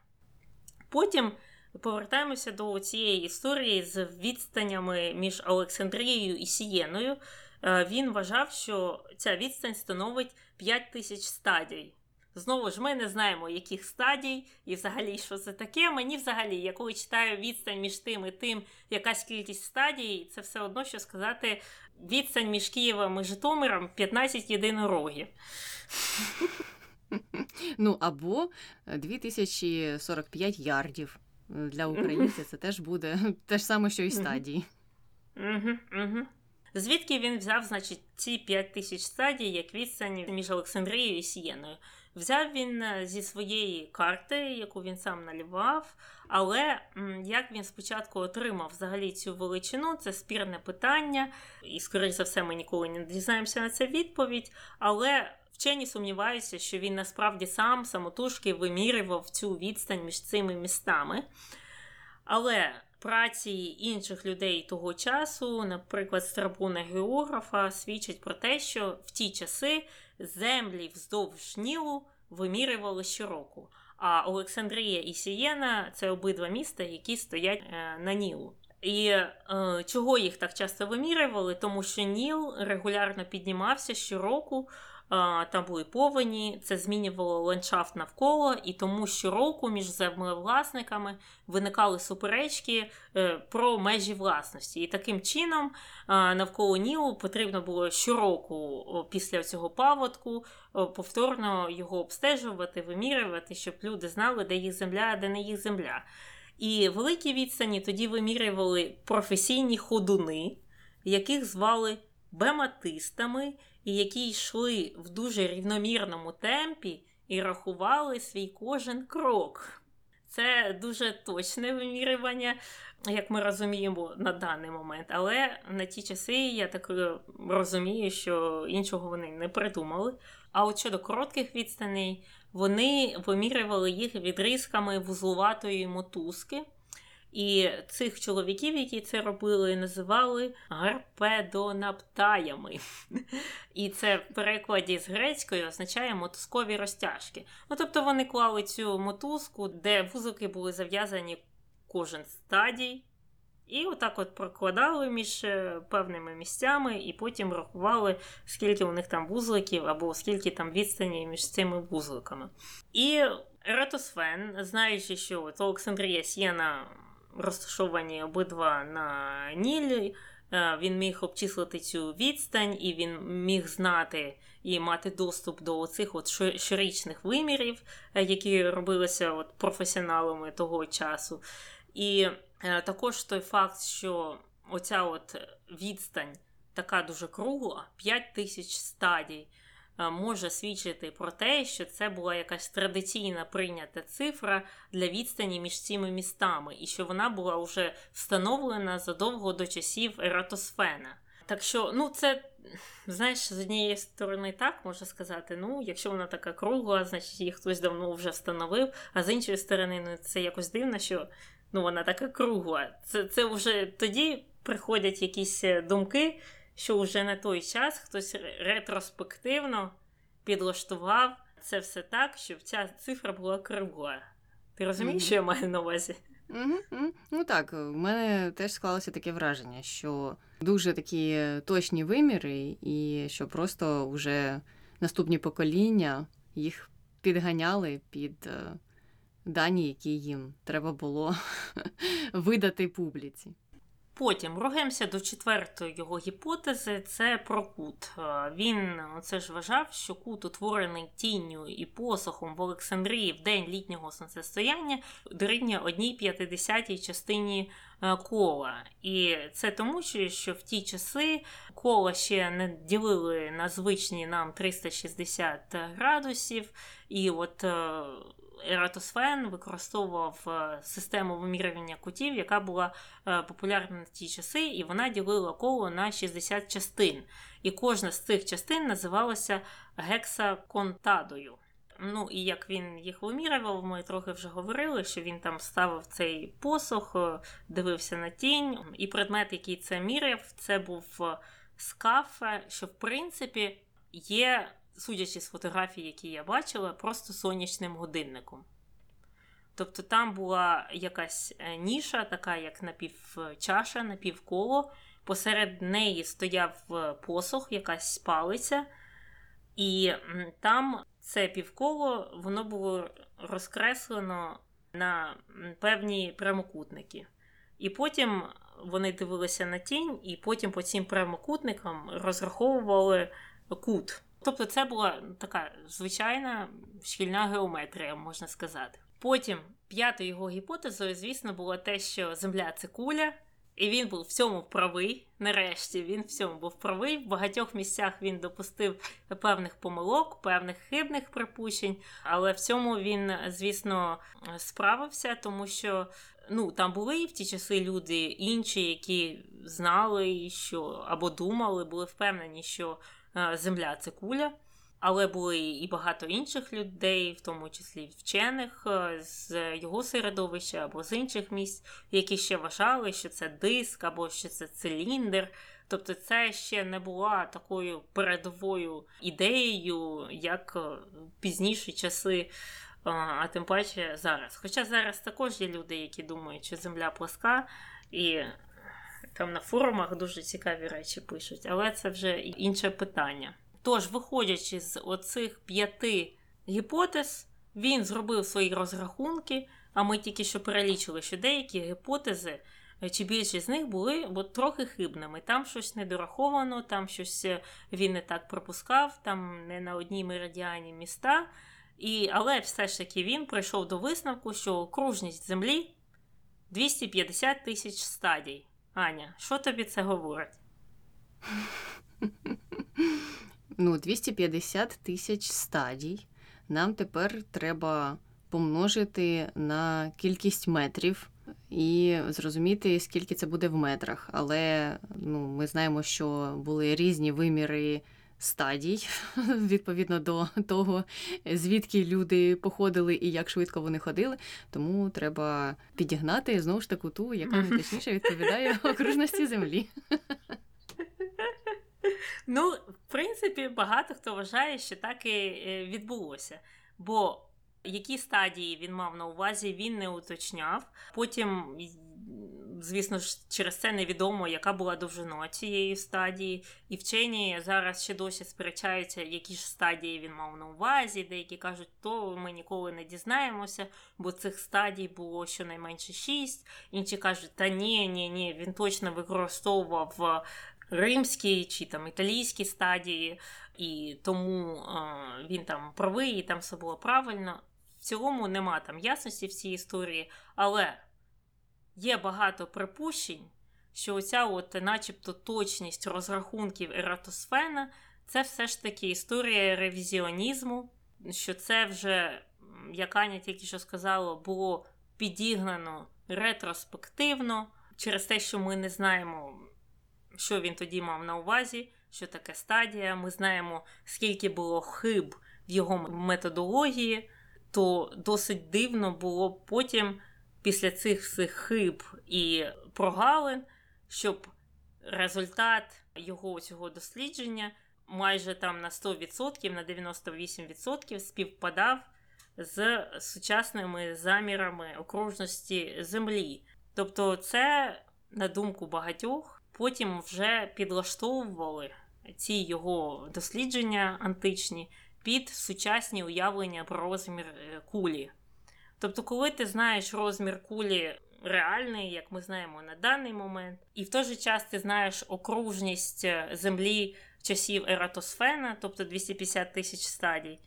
Потім повертаємося до цієї історії з відстанями між Олександрією і Сієною. Е, він вважав, що ця відстань становить 5 тисяч стадій. Знову ж ми не знаємо, яких стадій і взагалі, що це таке. Мені взагалі, я коли читаю відстань між тим і тим, якась кількість стадій, це все одно, що сказати, відстань між Києвом і Житомиром 15 єдинорогів. <laughs> Ну, або 2045 ярдів. Для українця це теж буде те ж саме, що і стадії. Угу, угу. Звідки він взяв, значить, ці 5 тисяч стадій як відстань між Олександрією і Сієною? Взяв він е, зі своєї карти, яку він сам налівав, але як він спочатку отримав взагалі цю величину, це спірне питання, і, скоріш за все, ми ніколи не дізнаємося на це відповідь. Але вчені сумніваються, що він насправді сам самотужки вимірював цю відстань між цими містами. Але праці інших людей того часу, наприклад, Страбуна географа, свідчать про те, що в ті часи землі вздовж Нілу вимірювали щороку. А Олександрія і Сієна це обидва міста, які стоять е, на Нілу. І е, чого їх так часто вимірювали? Тому що Ніл регулярно піднімався щороку там були повені, це змінювало ландшафт навколо, і тому щороку між землевласниками виникали суперечки е, про межі власності. І таким чином навколо Нілу потрібно було щороку після цього паводку повторно його обстежувати, вимірювати, щоб люди знали, де їх земля, де не їх земля. І великі відстані тоді вимірювали професійні ходуни, яких звали бематистами і які йшли в дуже рівномірному темпі і рахували свій кожен крок. Це дуже точне вимірювання, як ми розуміємо на даний момент. Але на ті часи я так розумію, що іншого вони не придумали. А от щодо коротких відстаней, вони вимірювали їх відрізками вузловатої мотузки. І цих чоловіків, які це робили, називали гарпедонаптаями. І це в перекладі з грецької означає мотузкові розтяжки. Ну, тобто вони клали цю мотузку, де вузлики були зав'язані кожен стадій. І отак от прокладали між е, певними місцями, і потім рахували, скільки у них там вузликів, або скільки там відстані між цими вузликами. І Ератосфен, знаючи, що Олександрія Сієна розташовані обидва на Нілі. Е, він міг обчислити цю відстань, і він міг знати і мати доступ до цих от щорічних вимірів, е, які робилися от професіоналами того часу. І е, також той факт, що оця от відстань така дуже кругла, 5 тисяч стадій. Е, може свідчити про те, що це була якась традиційна прийнята цифра для відстані між цими містами, і що вона була вже встановлена задовго до часів Ератосфена. Так що, ну, це, знаєш, з однієї сторони, так можна сказати, ну, якщо вона така кругла, значить її хтось давно вже встановив, а з іншої сторони, ну, це якось дивно, що ну, вона така кругла. Це, Це вже тоді приходять якісь е, думки що вже на той час хтось ретроспективно підлаштував це все так, щоб ця цифра була кругла. Ти розумієш, mm-hmm. що я маю на увазі? Mm-hmm. Ну так, в мене теж склалося таке враження, що дуже такі точні виміри, і що просто вже наступні покоління їх підганяли під е, дані, які їм треба було <laughs> видати публіці. Потім рухаємося до четвертої його гіпотези це про кут. Е, він це ж вважав, що кут, утворений тінню і посохом в Олександрії в день літнього сонцестояння, дорівнює одній п'ятидесятій частині е, кола. І це тому, що в ті часи кола ще не ділили на звичні нам 360 градусів. І от е, Ератосфен використовував е, систему вимірювання кутів, яка була е, популярна на ті часи, і вона ділила коло на 60 частин. І кожна з цих частин називалася гексаконтадою. Ну і як він їх вимірював, ми трохи вже говорили, що він там ставив цей посох, е, дивився на тінь, і предмет, який це міряв, це був скаф, що в принципі є судячи з фотографій, які я бачила, просто сонячним годинником. Тобто там була якась е, ніша, така як напівчаша, напівколо. Посеред неї стояв е, посох, якась палиця, і там це півколо воно було розкреслено на певні прямокутники. І потім вони дивилися на тінь, і потім по цим прямокутникам розраховували кут. Тобто, це була така звичайна шкільна геометрія, можна сказати. Потім п'ятою його гіпотезою, звісно, було те, що Земля це куля, І він був в цьому правий. Нарешті він в цьому був правий. В багатьох місцях він допустив певних помилок, певних хибних припущень, але в цьому він, звісно, справився, тому що ну, там були і в ті часи люди інші, які знали, що або думали, були впевнені, що Земля це куля. Але були і багато інших людей, в тому числі вчених е, з його середовища або з інших місць, які ще вважали, що це диск або що це циліндр. Тобто це ще не була такою передовою ідеєю, як е, пізніші часи, а тим паче зараз. Хоча зараз також є люди, які думають, що земля плоска, і там на форумах дуже цікаві речі пишуть, але це вже інше питання. Тож, виходячи з оцих п'яти гіпотез, він зробив свої розрахунки, а ми тільки що перелічили, що деякі гіпотези, е, чи більшість з них були от, трохи хибними. Там щось недораховано, там щось е, він не так пропускав, там не на одній меридіані міста. І, Але все ж таки він прийшов до висновку, що окружність Землі 250 тисяч стадій. Аня, що тобі це говорить? Ну, 250 тисяч стадій. Нам тепер треба помножити на кількість метрів і зрозуміти, скільки це буде в метрах. Але ну, ми знаємо, що були різні виміри стадій, <laughs> відповідно до того, звідки люди походили і як швидко вони ходили. Тому треба підігнати знову ж таку ту, яка точніше відповідає <laughs> окружності землі. <laughs> Ну, в принципі, багато хто вважає, що так і е, відбулося. Бо які стадії він мав на увазі, він не уточняв. Потім, звісно ж, через це невідомо, яка була довжина цієї стадії. І вчені зараз ще досі сперечаються, які ж стадії він мав на увазі. Деякі кажуть, то ми ніколи не дізнаємося, бо цих стадій було щонайменше шість. Інші кажуть, та ні, ні, ні, він точно використовував римській чи там італійській стадії, і тому е, він там правий, і там все було правильно. В цілому нема там ясності в цій історії, але є багато припущень, що оця от начебто точність розрахунків Ератосфена це все ж таки історія ревізіонізму, що це вже, як Аня тільки що сказала, було підігнано ретроспективно через те, що ми не знаємо що він тоді мав на увазі, що таке стадія. Ми знаємо, скільки було хиб в його методології, то досить дивно було потім, після цих всіх хиб і прогалин, щоб результат його цього дослідження майже там на 100%, на 98% співпадав з сучасними замірами окружності Землі. Тобто, це, на думку багатьох, потім вже підлаштовували ці його дослідження античні під сучасні уявлення про розмір е, кулі. Тобто, коли ти знаєш розмір кулі реальний, як ми знаємо на даний момент, і в той же час ти знаєш окружність е, Землі часів Ератосфена, тобто 250 тисяч стадій,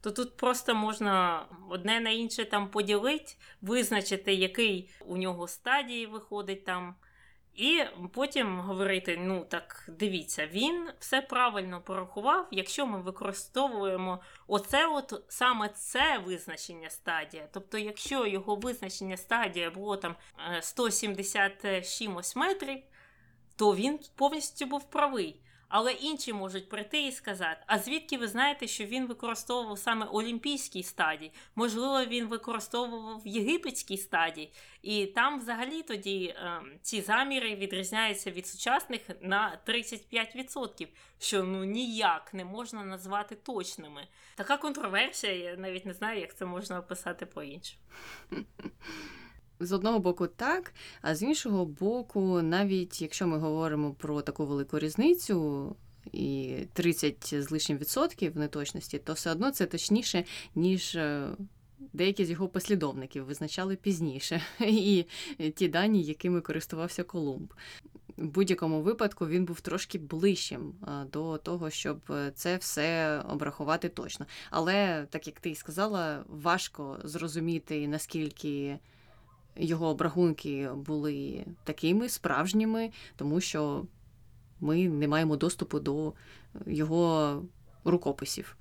то тут просто можна одне на інше там поділити, визначити, який у нього стадії виходить там. І потім говорити: ну так дивіться, він все правильно порахував, якщо ми використовуємо оце от саме це визначення стадія. Тобто, якщо його визначення стадія було там 170 е, чимось метрів, то він повністю був правий. Але інші можуть прийти і сказати: а звідки ви знаєте, що він використовував саме олімпійський стадій? Можливо, він використовував єгипетський стадій, і там взагалі тоді е, ці заміри відрізняються від сучасних на 35%, що ну ніяк не можна назвати точними. Така контроверсія, я навіть не знаю, як це можна описати по-іншому. <laughs> З одного боку, так, а з іншого боку, навіть якщо ми говоримо про таку велику різницю і 30 з лишнім відсотків неточності, то все одно це точніше, ніж е, деякі з його послідовників визначали пізніше, <laughs> і ті дані, якими користувався Колумб. В будь-якому випадку він був трошки ближчим до того, щоб е, це все обрахувати точно. Але так як ти сказала, важко зрозуміти наскільки його обрахунки були такими справжніми, тому що ми не маємо доступу до його рукописів.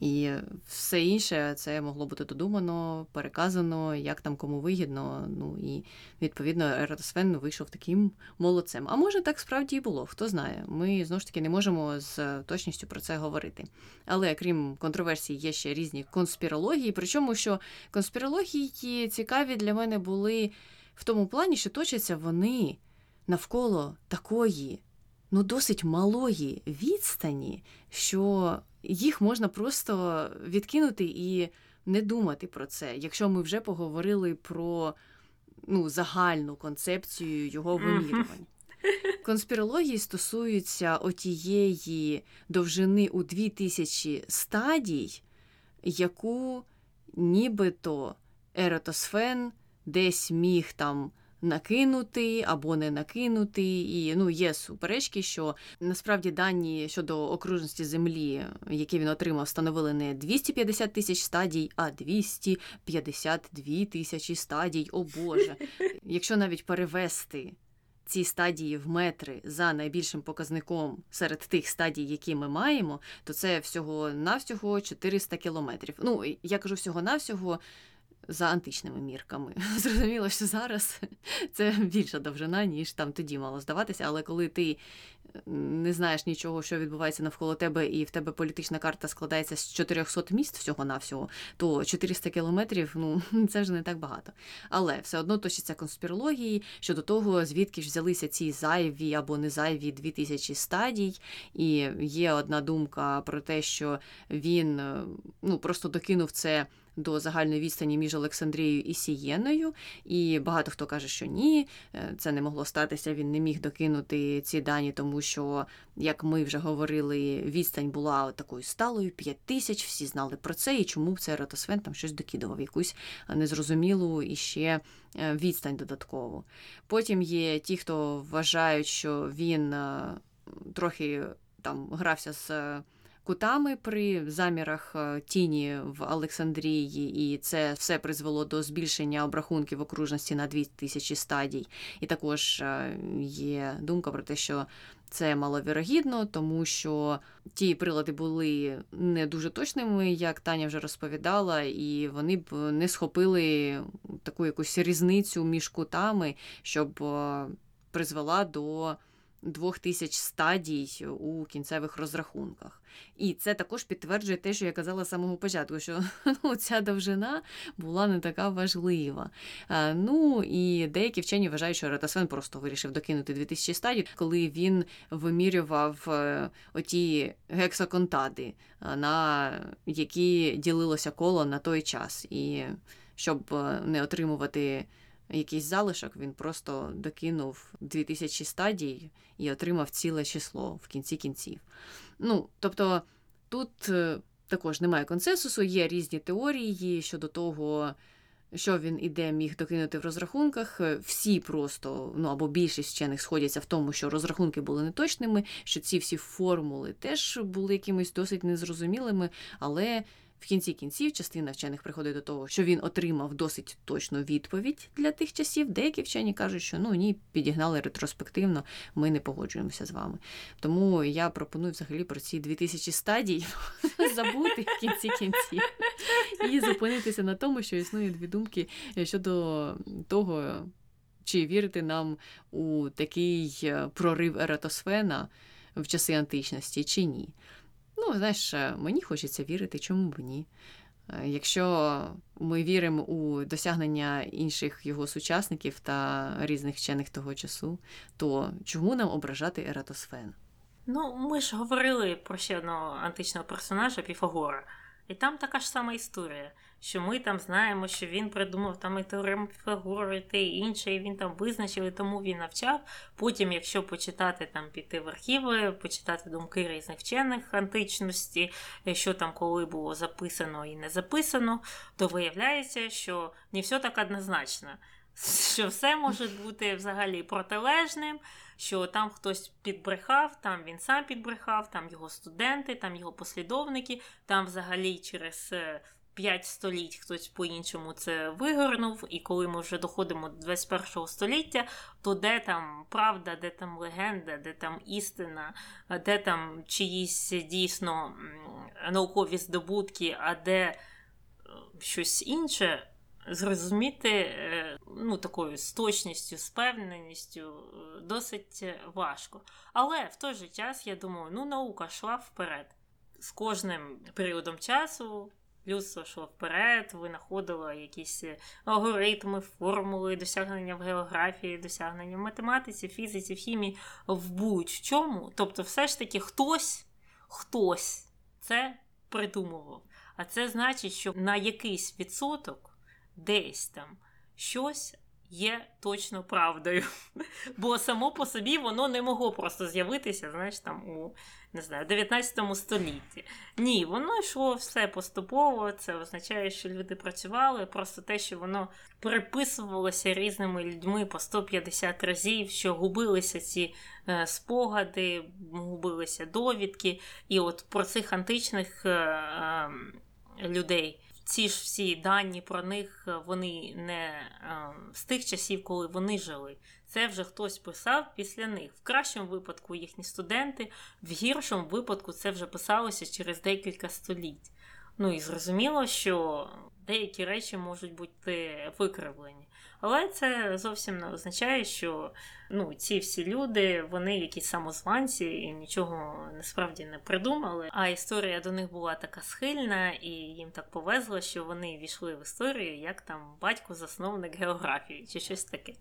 І все інше це могло бути додумано, переказано, як там кому вигідно. Ну і відповідно Ератосфен вийшов таким молодцем. А може так справді і було, хто знає. Ми знову ж таки не можемо з точністю про це говорити. Але крім контроверсій, є ще різні конспірології. Причому що конспірології цікаві для мене були в тому плані, що точаться вони навколо такої. Ну, досить малої відстані, що їх можна просто відкинути і не думати про це, якщо ми вже поговорили про ну, загальну концепцію його вимірювань. Конспірології стосуються отієї довжини у 2000 стадій, яку нібито Ератосфен десь міг там накинути або не накинути. І ну, є суперечки, що насправді дані щодо окружності землі, які він отримав, становили не 250 тисяч стадій, а 252 тисячі стадій. О Боже. <laughs> Якщо навіть перевести. Ці стадії в метри за найбільшим показником серед тих стадій, які ми маємо, то це всього-навсього 400 кілометрів. Ну, я кажу всього-навсього, за античними мірками. <laughs> Зрозуміло, що зараз <laughs> це більша довжина, ніж там тоді мало здаватися, але коли ти не знаєш нічого, що відбувається навколо тебе, і в тебе політична карта складається з 400 міст всього-навсього, то 400 кілометрів ну <laughs> це вже не так багато. Але все одно точаться конспірології щодо того, звідки ж взялися ці зайві або не зайві 2000 стадій. І є одна думка про те, що він ну просто докинув це до загальної відстані між Олександрією і Сієною. І багато хто каже, що ні, е, це не могло статися. Він не міг докинути ці дані, тому що, як ми вже говорили, відстань була такою сталою, 5 тисяч, всі знали про це, і чому це Ратосвен там щось докидував, якусь незрозумілу і ще е, відстань додаткову. Потім є ті, хто вважають, що він е, трохи там грався з кутами при замірах е, тіні в Олександрії, і це все призвело до збільшення обрахунків окружності на 2000 стадій. І також е, є думка про те, що це маловірогідно, тому що ті прилади були не дуже точними, як Таня вже розповідала, і вони б не схопили таку якусь різницю між кутами, щоб е, призвела до двох тисяч стадій у кінцевих розрахунках. І це також підтверджує те, що я казала з самого початку, що <laughs> ну, ця довжина була не така важлива. А, Ну і деякі вчені вважають, що Ратасвен просто вирішив докинути 2000 стадій, коли він вимірював е, оті гексаконтади, на які ділилося коло на той час. І щоб е, не отримувати якийсь залишок, він просто докинув 2000 стадій і отримав ціле число в кінці кінців. Ну, тобто тут е, також немає консенсусу, є різні теорії щодо того. Що він іде міг докинути в розрахунках, всі просто, ну або більшість вчених сходяться в тому, що розрахунки були неточними, що ці всі формули теж були якимись досить незрозумілими, але в кінці кінців частина вчених приходить до того, що він отримав досить точну відповідь для тих часів. Деякі вчені кажуть, що ну ні, підігнали ретроспективно, ми не погоджуємося з вами. Тому я пропоную взагалі про ці 2000 стадій <laughs> забути в кінці кінців і зупинитися на тому, що існує дві думки щодо того. Чи вірити нам у такий прорив Ератосфена в часи античності, чи ні? Ну, знаєш, е, мені хочеться вірити, чому б ні. Е, якщо ми віримо у досягнення інших його сучасників та різних вчених того часу, то чому нам ображати Ератосфен? Ну, ми ж говорили про ще одного античного персонажа Піфагора, і там така ж сама історія що ми там знаємо, що він придумав там і теорему Піфагора, і те і інше, і він там визначив, і тому він навчав. Потім, якщо почитати там піти в архіви, почитати думки різних вчених античності, що там коли було записано і не записано, то виявляється, що не все так однозначно. <laughs> Що все може бути взагалі протилежним, що там хтось підбрехав, там він сам підбрехав, там його студенти, там його послідовники, там взагалі через е, 5 століть хтось по-іншому це вигорнув, і коли ми вже доходимо до 21 століття, то де там правда, де там легенда, де там істина, де там чиїсь дійсно наукові здобутки, а де е, щось інше. Зрозуміти е, ну, такою з точністю, з впевненістю е, досить важко. Але в той же час я думаю, ну наука йшла вперед. З кожним періодом часу людство йшло вперед, винаходило якісь е, алгоритми, формули, досягнення в географії, досягнення в математиці, фізиці, в хімії, в будь-чому. Тобто, все ж таки, хтось, хтось це придумував. А це значить, що на якийсь відсоток десь там щось є точно правдою. Бо само по собі воно не могло просто з'явитися, знаєш, там у не знаю, 19 столітті. Ні, воно йшло все поступово. Це означає, що люди працювали, просто те, що воно переписувалося різними людьми по 150 разів, що губилися ці е, спогади, губилися довідки. І от про цих античних е, е, людей ці ж всі дані про них е, вони не е, з тих часів, коли вони жили. Це вже хтось писав після них. В кращому випадку їхні студенти, в гіршому випадку це вже писалося через декілька століть. Ну і зрозуміло, що деякі речі можуть бути викривлені. Але це зовсім не означає, що ну, ці всі люди, вони якісь самозванці і нічого насправді не придумали. А історія до них була така схильна, і їм так повезло, що вони війшли в історію як там батько-засновник географії чи щось таке.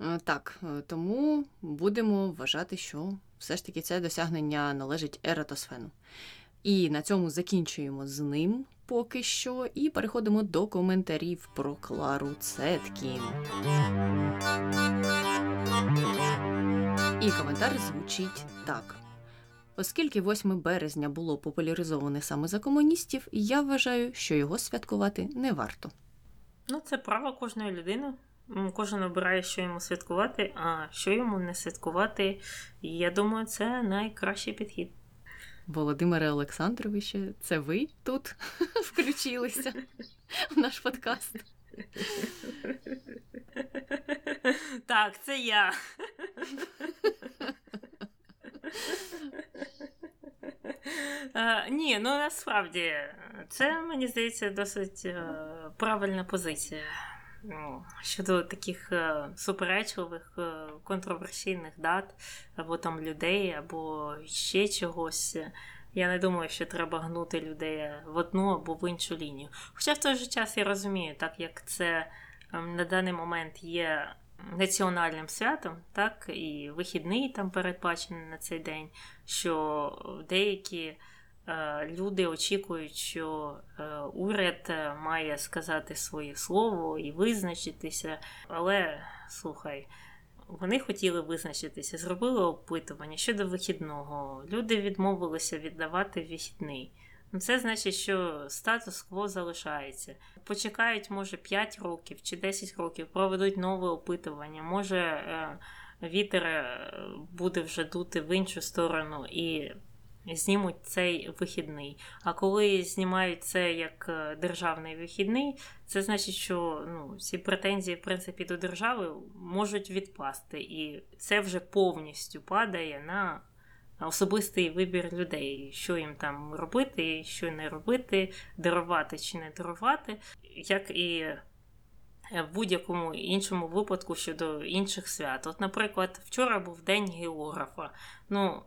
Е, так, е, тому будемо вважати, що все ж таки це досягнення належить Ератосфену. І на цьому закінчуємо з ним поки що, і переходимо до коментарів про Клару Цеткін. І коментар звучить так. Оскільки 8 березня було популяризоване саме за комуністів, я вважаю, що його святкувати не варто. Ну, це право кожної людини. Кожен обирає, що йому святкувати, а що йому не святкувати. я думаю, це найкращий підхід. Володимире Олександровичу, це ви тут <laughs> включилися в наш подкаст. Так, це я. Uh, ні, ну насправді це мені здається досить uh, правильна позиція щодо таких uh, суперечливих контроверсійних дат, або там людей, або ще чогось. Я не думаю, що треба гнути людей в одну або в іншу лінію. Хоча в той же час я розумію, так як це ем, на даний момент є національним святом, так, і вихідний там передбачений на цей день, що деякі е, люди очікують, що е, уряд має сказати своє слово і визначитися, але слухай. Вони хотіли визначитися, зробили опитування щодо вихідного. Люди відмовилися віддавати вихідний. Ну, Це значить, що статус-кво залишається. Почекають, може, 5 років чи 10 років, проведуть нове опитування. Може, е, вітер е, буде вже дути в іншу сторону і знімуть цей вихідний. А коли знімають це як е, державний вихідний, це значить, що ну, ці претензії в принципі до держави можуть відпасти, і це вже повністю падає на особистий вибір людей, що їм там робити, що не робити, дарувати чи не дарувати, як і. В будь-якому іншому випадку щодо інших свят. От, наприклад, вчора був день географа. Ну,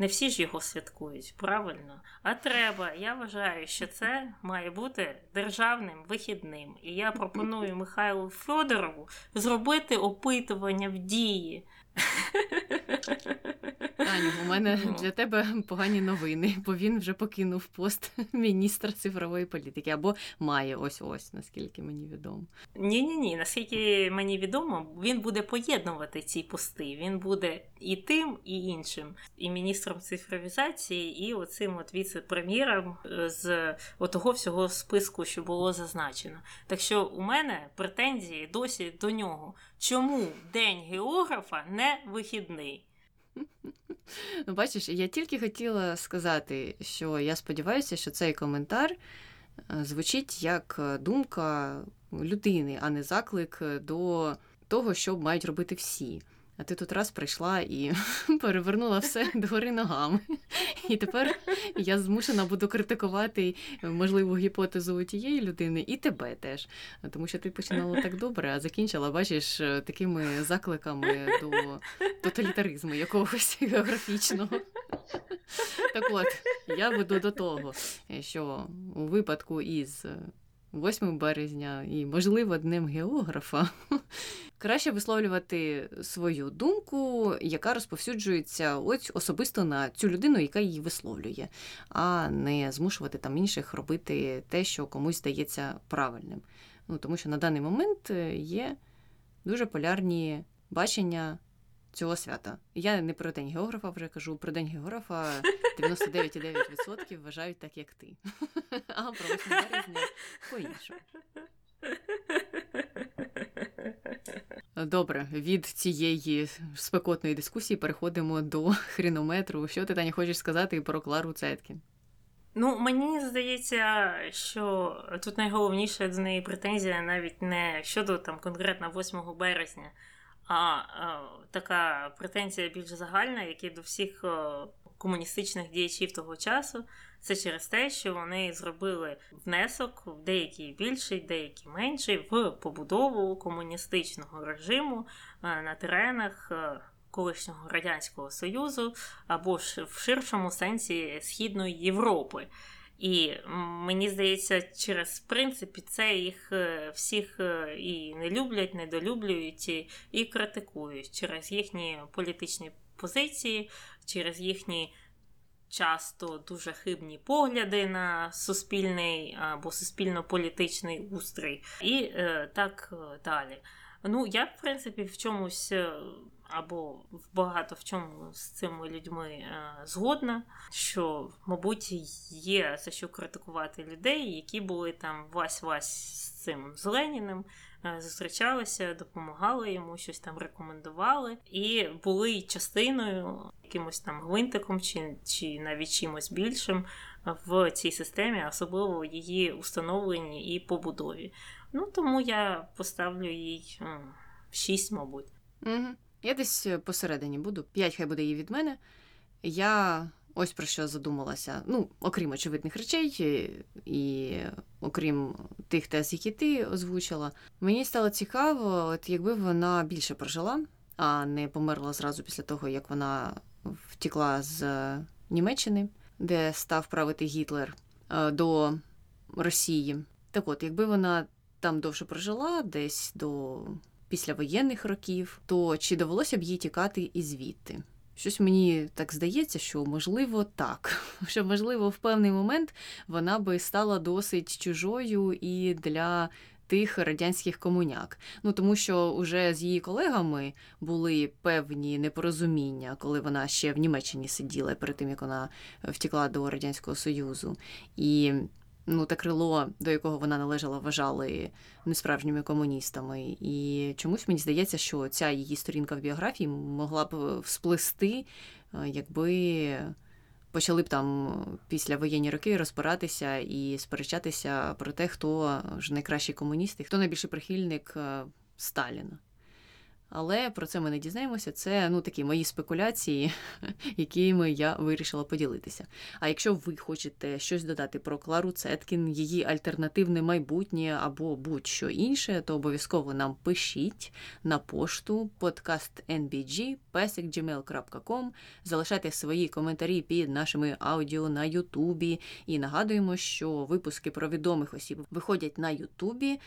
не всі ж його святкують, правильно? А треба. Я вважаю, що це має бути державним вихідним. І я пропоную Михайлу Федорову зробити опитування в дії. Аню, у мене ну. для тебе погані новини, бо він вже покинув пост <laughs> міністра цифрової політики або має ось ось, наскільки мені відомо. Ні, ні, ні. Наскільки мені відомо, він буде поєднувати ці пости. Він буде і тим, і іншим, і міністром цифровізації, і оцим от віце-прем'єром е, з отого всього списку, що було зазначено. Так що у мене претензії досі до нього. Чому день географа не вихідний? <laughs> Ну, бачиш, я тільки хотіла сказати, що я сподіваюся, що цей коментар звучить як думка людини, а не заклик до того, що мають робити всі. А ти тут раз прийшла і <laughs> перевернула все <laughs> догори ногами. І тепер я змушена буду критикувати можливу гіпотезу тієї людини і тебе теж. Тому що ти починала так добре, а закінчила, бачиш, такими закликами до тоталітаризму якогось <laughs> географічного. Так от, я веду до того, що у випадку із 8 березня і, можливо, Днем географа, <laughs> краще висловлювати свою думку, яка розповсюджується ось особисто на цю людину, яка її висловлює, а не змушувати там інших робити те, що комусь здається правильним. Ну, Тому що на даний момент е, є дуже полярні бачення цього свята. Я не про день географа вже кажу, про день географа <laughs> 99,9% вважають так, як ти. <laughs> А про 8 березня <laughs> по-іншому. Добре, від цієї спекотної дискусії переходимо до хрінометру. Що ти Таня, хочеш сказати про Клару Цеткін? Ну, мені здається, що тут найголовніше до неї претензія навіть не щодо там конкретно 8 березня, а, а така претензія більш загальна, як і до всіх комуністичних діячів того часу. Це через те, що вони зробили внесок, деякий більший, деякий менший, в побудову комуністичного режиму на теренах колишнього радянського союзу або ж в ширшому сенсі Східної Європи. І мені здається, через принципі це їх е, всіх е, і не люблять, недолюблюють, і критикують через їхні політичні позиції, через їхні часто дуже хибні погляди на суспільний або суспільно-політичний устрій, і е, так далі. Ну, я, в принципі, в чомусь або в багато в чому з цими людьми е, згодна, що, мабуть, є за що критикувати людей, які були там вась-вась з цим з Леніним, е, зустрічалися, допомагали йому, щось там рекомендували, і були частиною, якимось там гвинтиком чи, чи навіть чимось більшим в цій системі, особливо її установленні і побудові. Ну тому я поставлю їй 6, мабуть. Угу. Я десь е, посередині буду. П'ять хай буде її від мене. Я ось про що задумалася. Ну, окрім очевидних речей, е, і окрім тих тез, які ти озвучила, мені стало цікаво, от якби вона більше прожила, а не померла зразу після того, як вона втікла з Німеччини, де став правити Гітлер е, до Росії. Так от, якби вона там довше прожила, десь до післявоєнних років, то чи довелося б їй тікати і звідти? Щось мені так здається, що можливо так, <laughs> що можливо в певний момент вона би стала досить чужою і для тих радянських комуняк. Ну тому що уже з її колегами були певні непорозуміння, коли вона ще в Німеччині сиділа перед тим як вона втекла до радянського союзу. І ну, те крило, до якого вона належала, вважали несправжніми комуністами. І чомусь мені здається, що ця її сторінка в біографії могла б всплести, е, якби почали б там після воєнні роки розбиратися і сперечатися про те, хто ж найкращий комуніст і хто найбільший прихильник е, Сталіна. Але про це ми не дізнаємося. Це ну такі мої спекуляції, <laughs> якими я вирішила поділитися. А якщо ви хочете щось додати про Клару Цеткін, її альтернативне майбутнє або будь-що інше, то обов'язково нам пишіть на пошту podcastnbg.gmail.com Залишайте свої коментарі під нашими аудіо на Ютубі. І нагадуємо, що випуски про відомих осіб виходять на Ютубі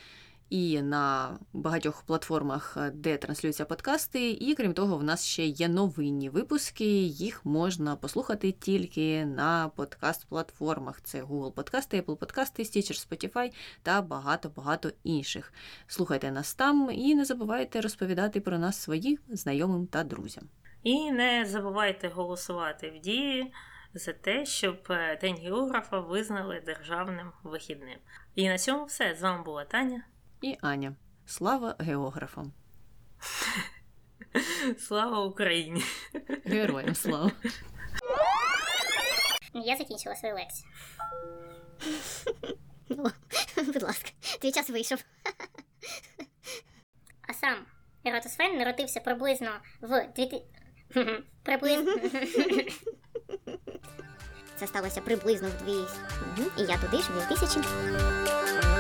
і на багатьох платформах, е, де транслюються подкасти. І крім того, в нас ще є новинні випуски. Їх можна послухати тільки на подкаст-платформах. Це Google Подкасти, Apple Подкасти, Stitcher, Spotify та багато-багато інших. Слухайте нас там і не забувайте розповідати про нас своїм знайомим та друзям. І не забувайте голосувати в дії. За те, щоб е, День географа визнали державним вихідним. І на цьому все. З вами була Таня і Аня. Слава географам. <laughs> Слава Україні! <laughs> Героям слава! Я закінчила свою лекцію. О, будь ласка, твій час вийшов. А сам Ератосфен народився приблизно в 2000... <laughs> Приблизно... Це сталося приблизно в дві. Мгм. І я туди ж в 2000.